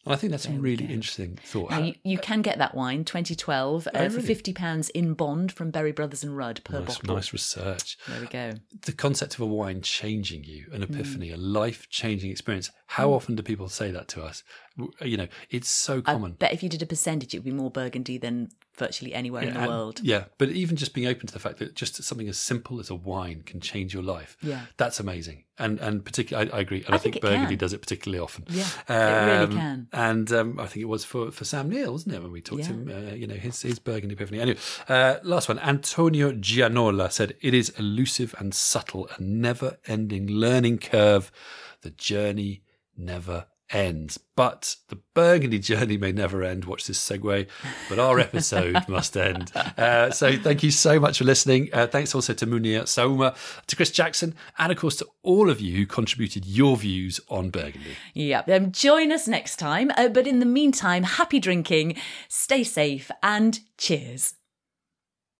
And I think that's a really interesting thought. Now, you, you can get that wine, 2012, uh, Oh, for £50 in bond from Berry Brothers and Rudd per nice, bottle. nice research. There we go. the concept of a wine changing you, an epiphany, Mm. a life changing experience. How often do people say that to us? W- You know, it's so I common. bet if you did a percentage, it would be more Burgundy than virtually anywhere in the And- world. Yeah, but even just being open to the fact that just something as simple as a wine can change your life. Yeah. That's amazing. And and particularly, I, I agree. And I, I think think, Burgundy can. does it particularly often. Yeah, it really Um, can. And um, I think it was for, for Sam Neill, wasn't it, when we talked Yeah. to him, uh, you know, his, his Burgundy epiphany. Anyway, uh, last one. Antonio Gianola said, It is elusive and subtle, a never ending learning curve. The journey never ends. But the Burgundy journey may never end. Watch this segue. But our episode must end. Uh, so thank you so much for listening. Uh, thanks also to Mounir Saouma, to Chris Jackson, and of course to all of you who contributed your views on Burgundy. Yeah. Um, join us next time. Uh, but in the meantime, happy drinking, stay safe, and cheers.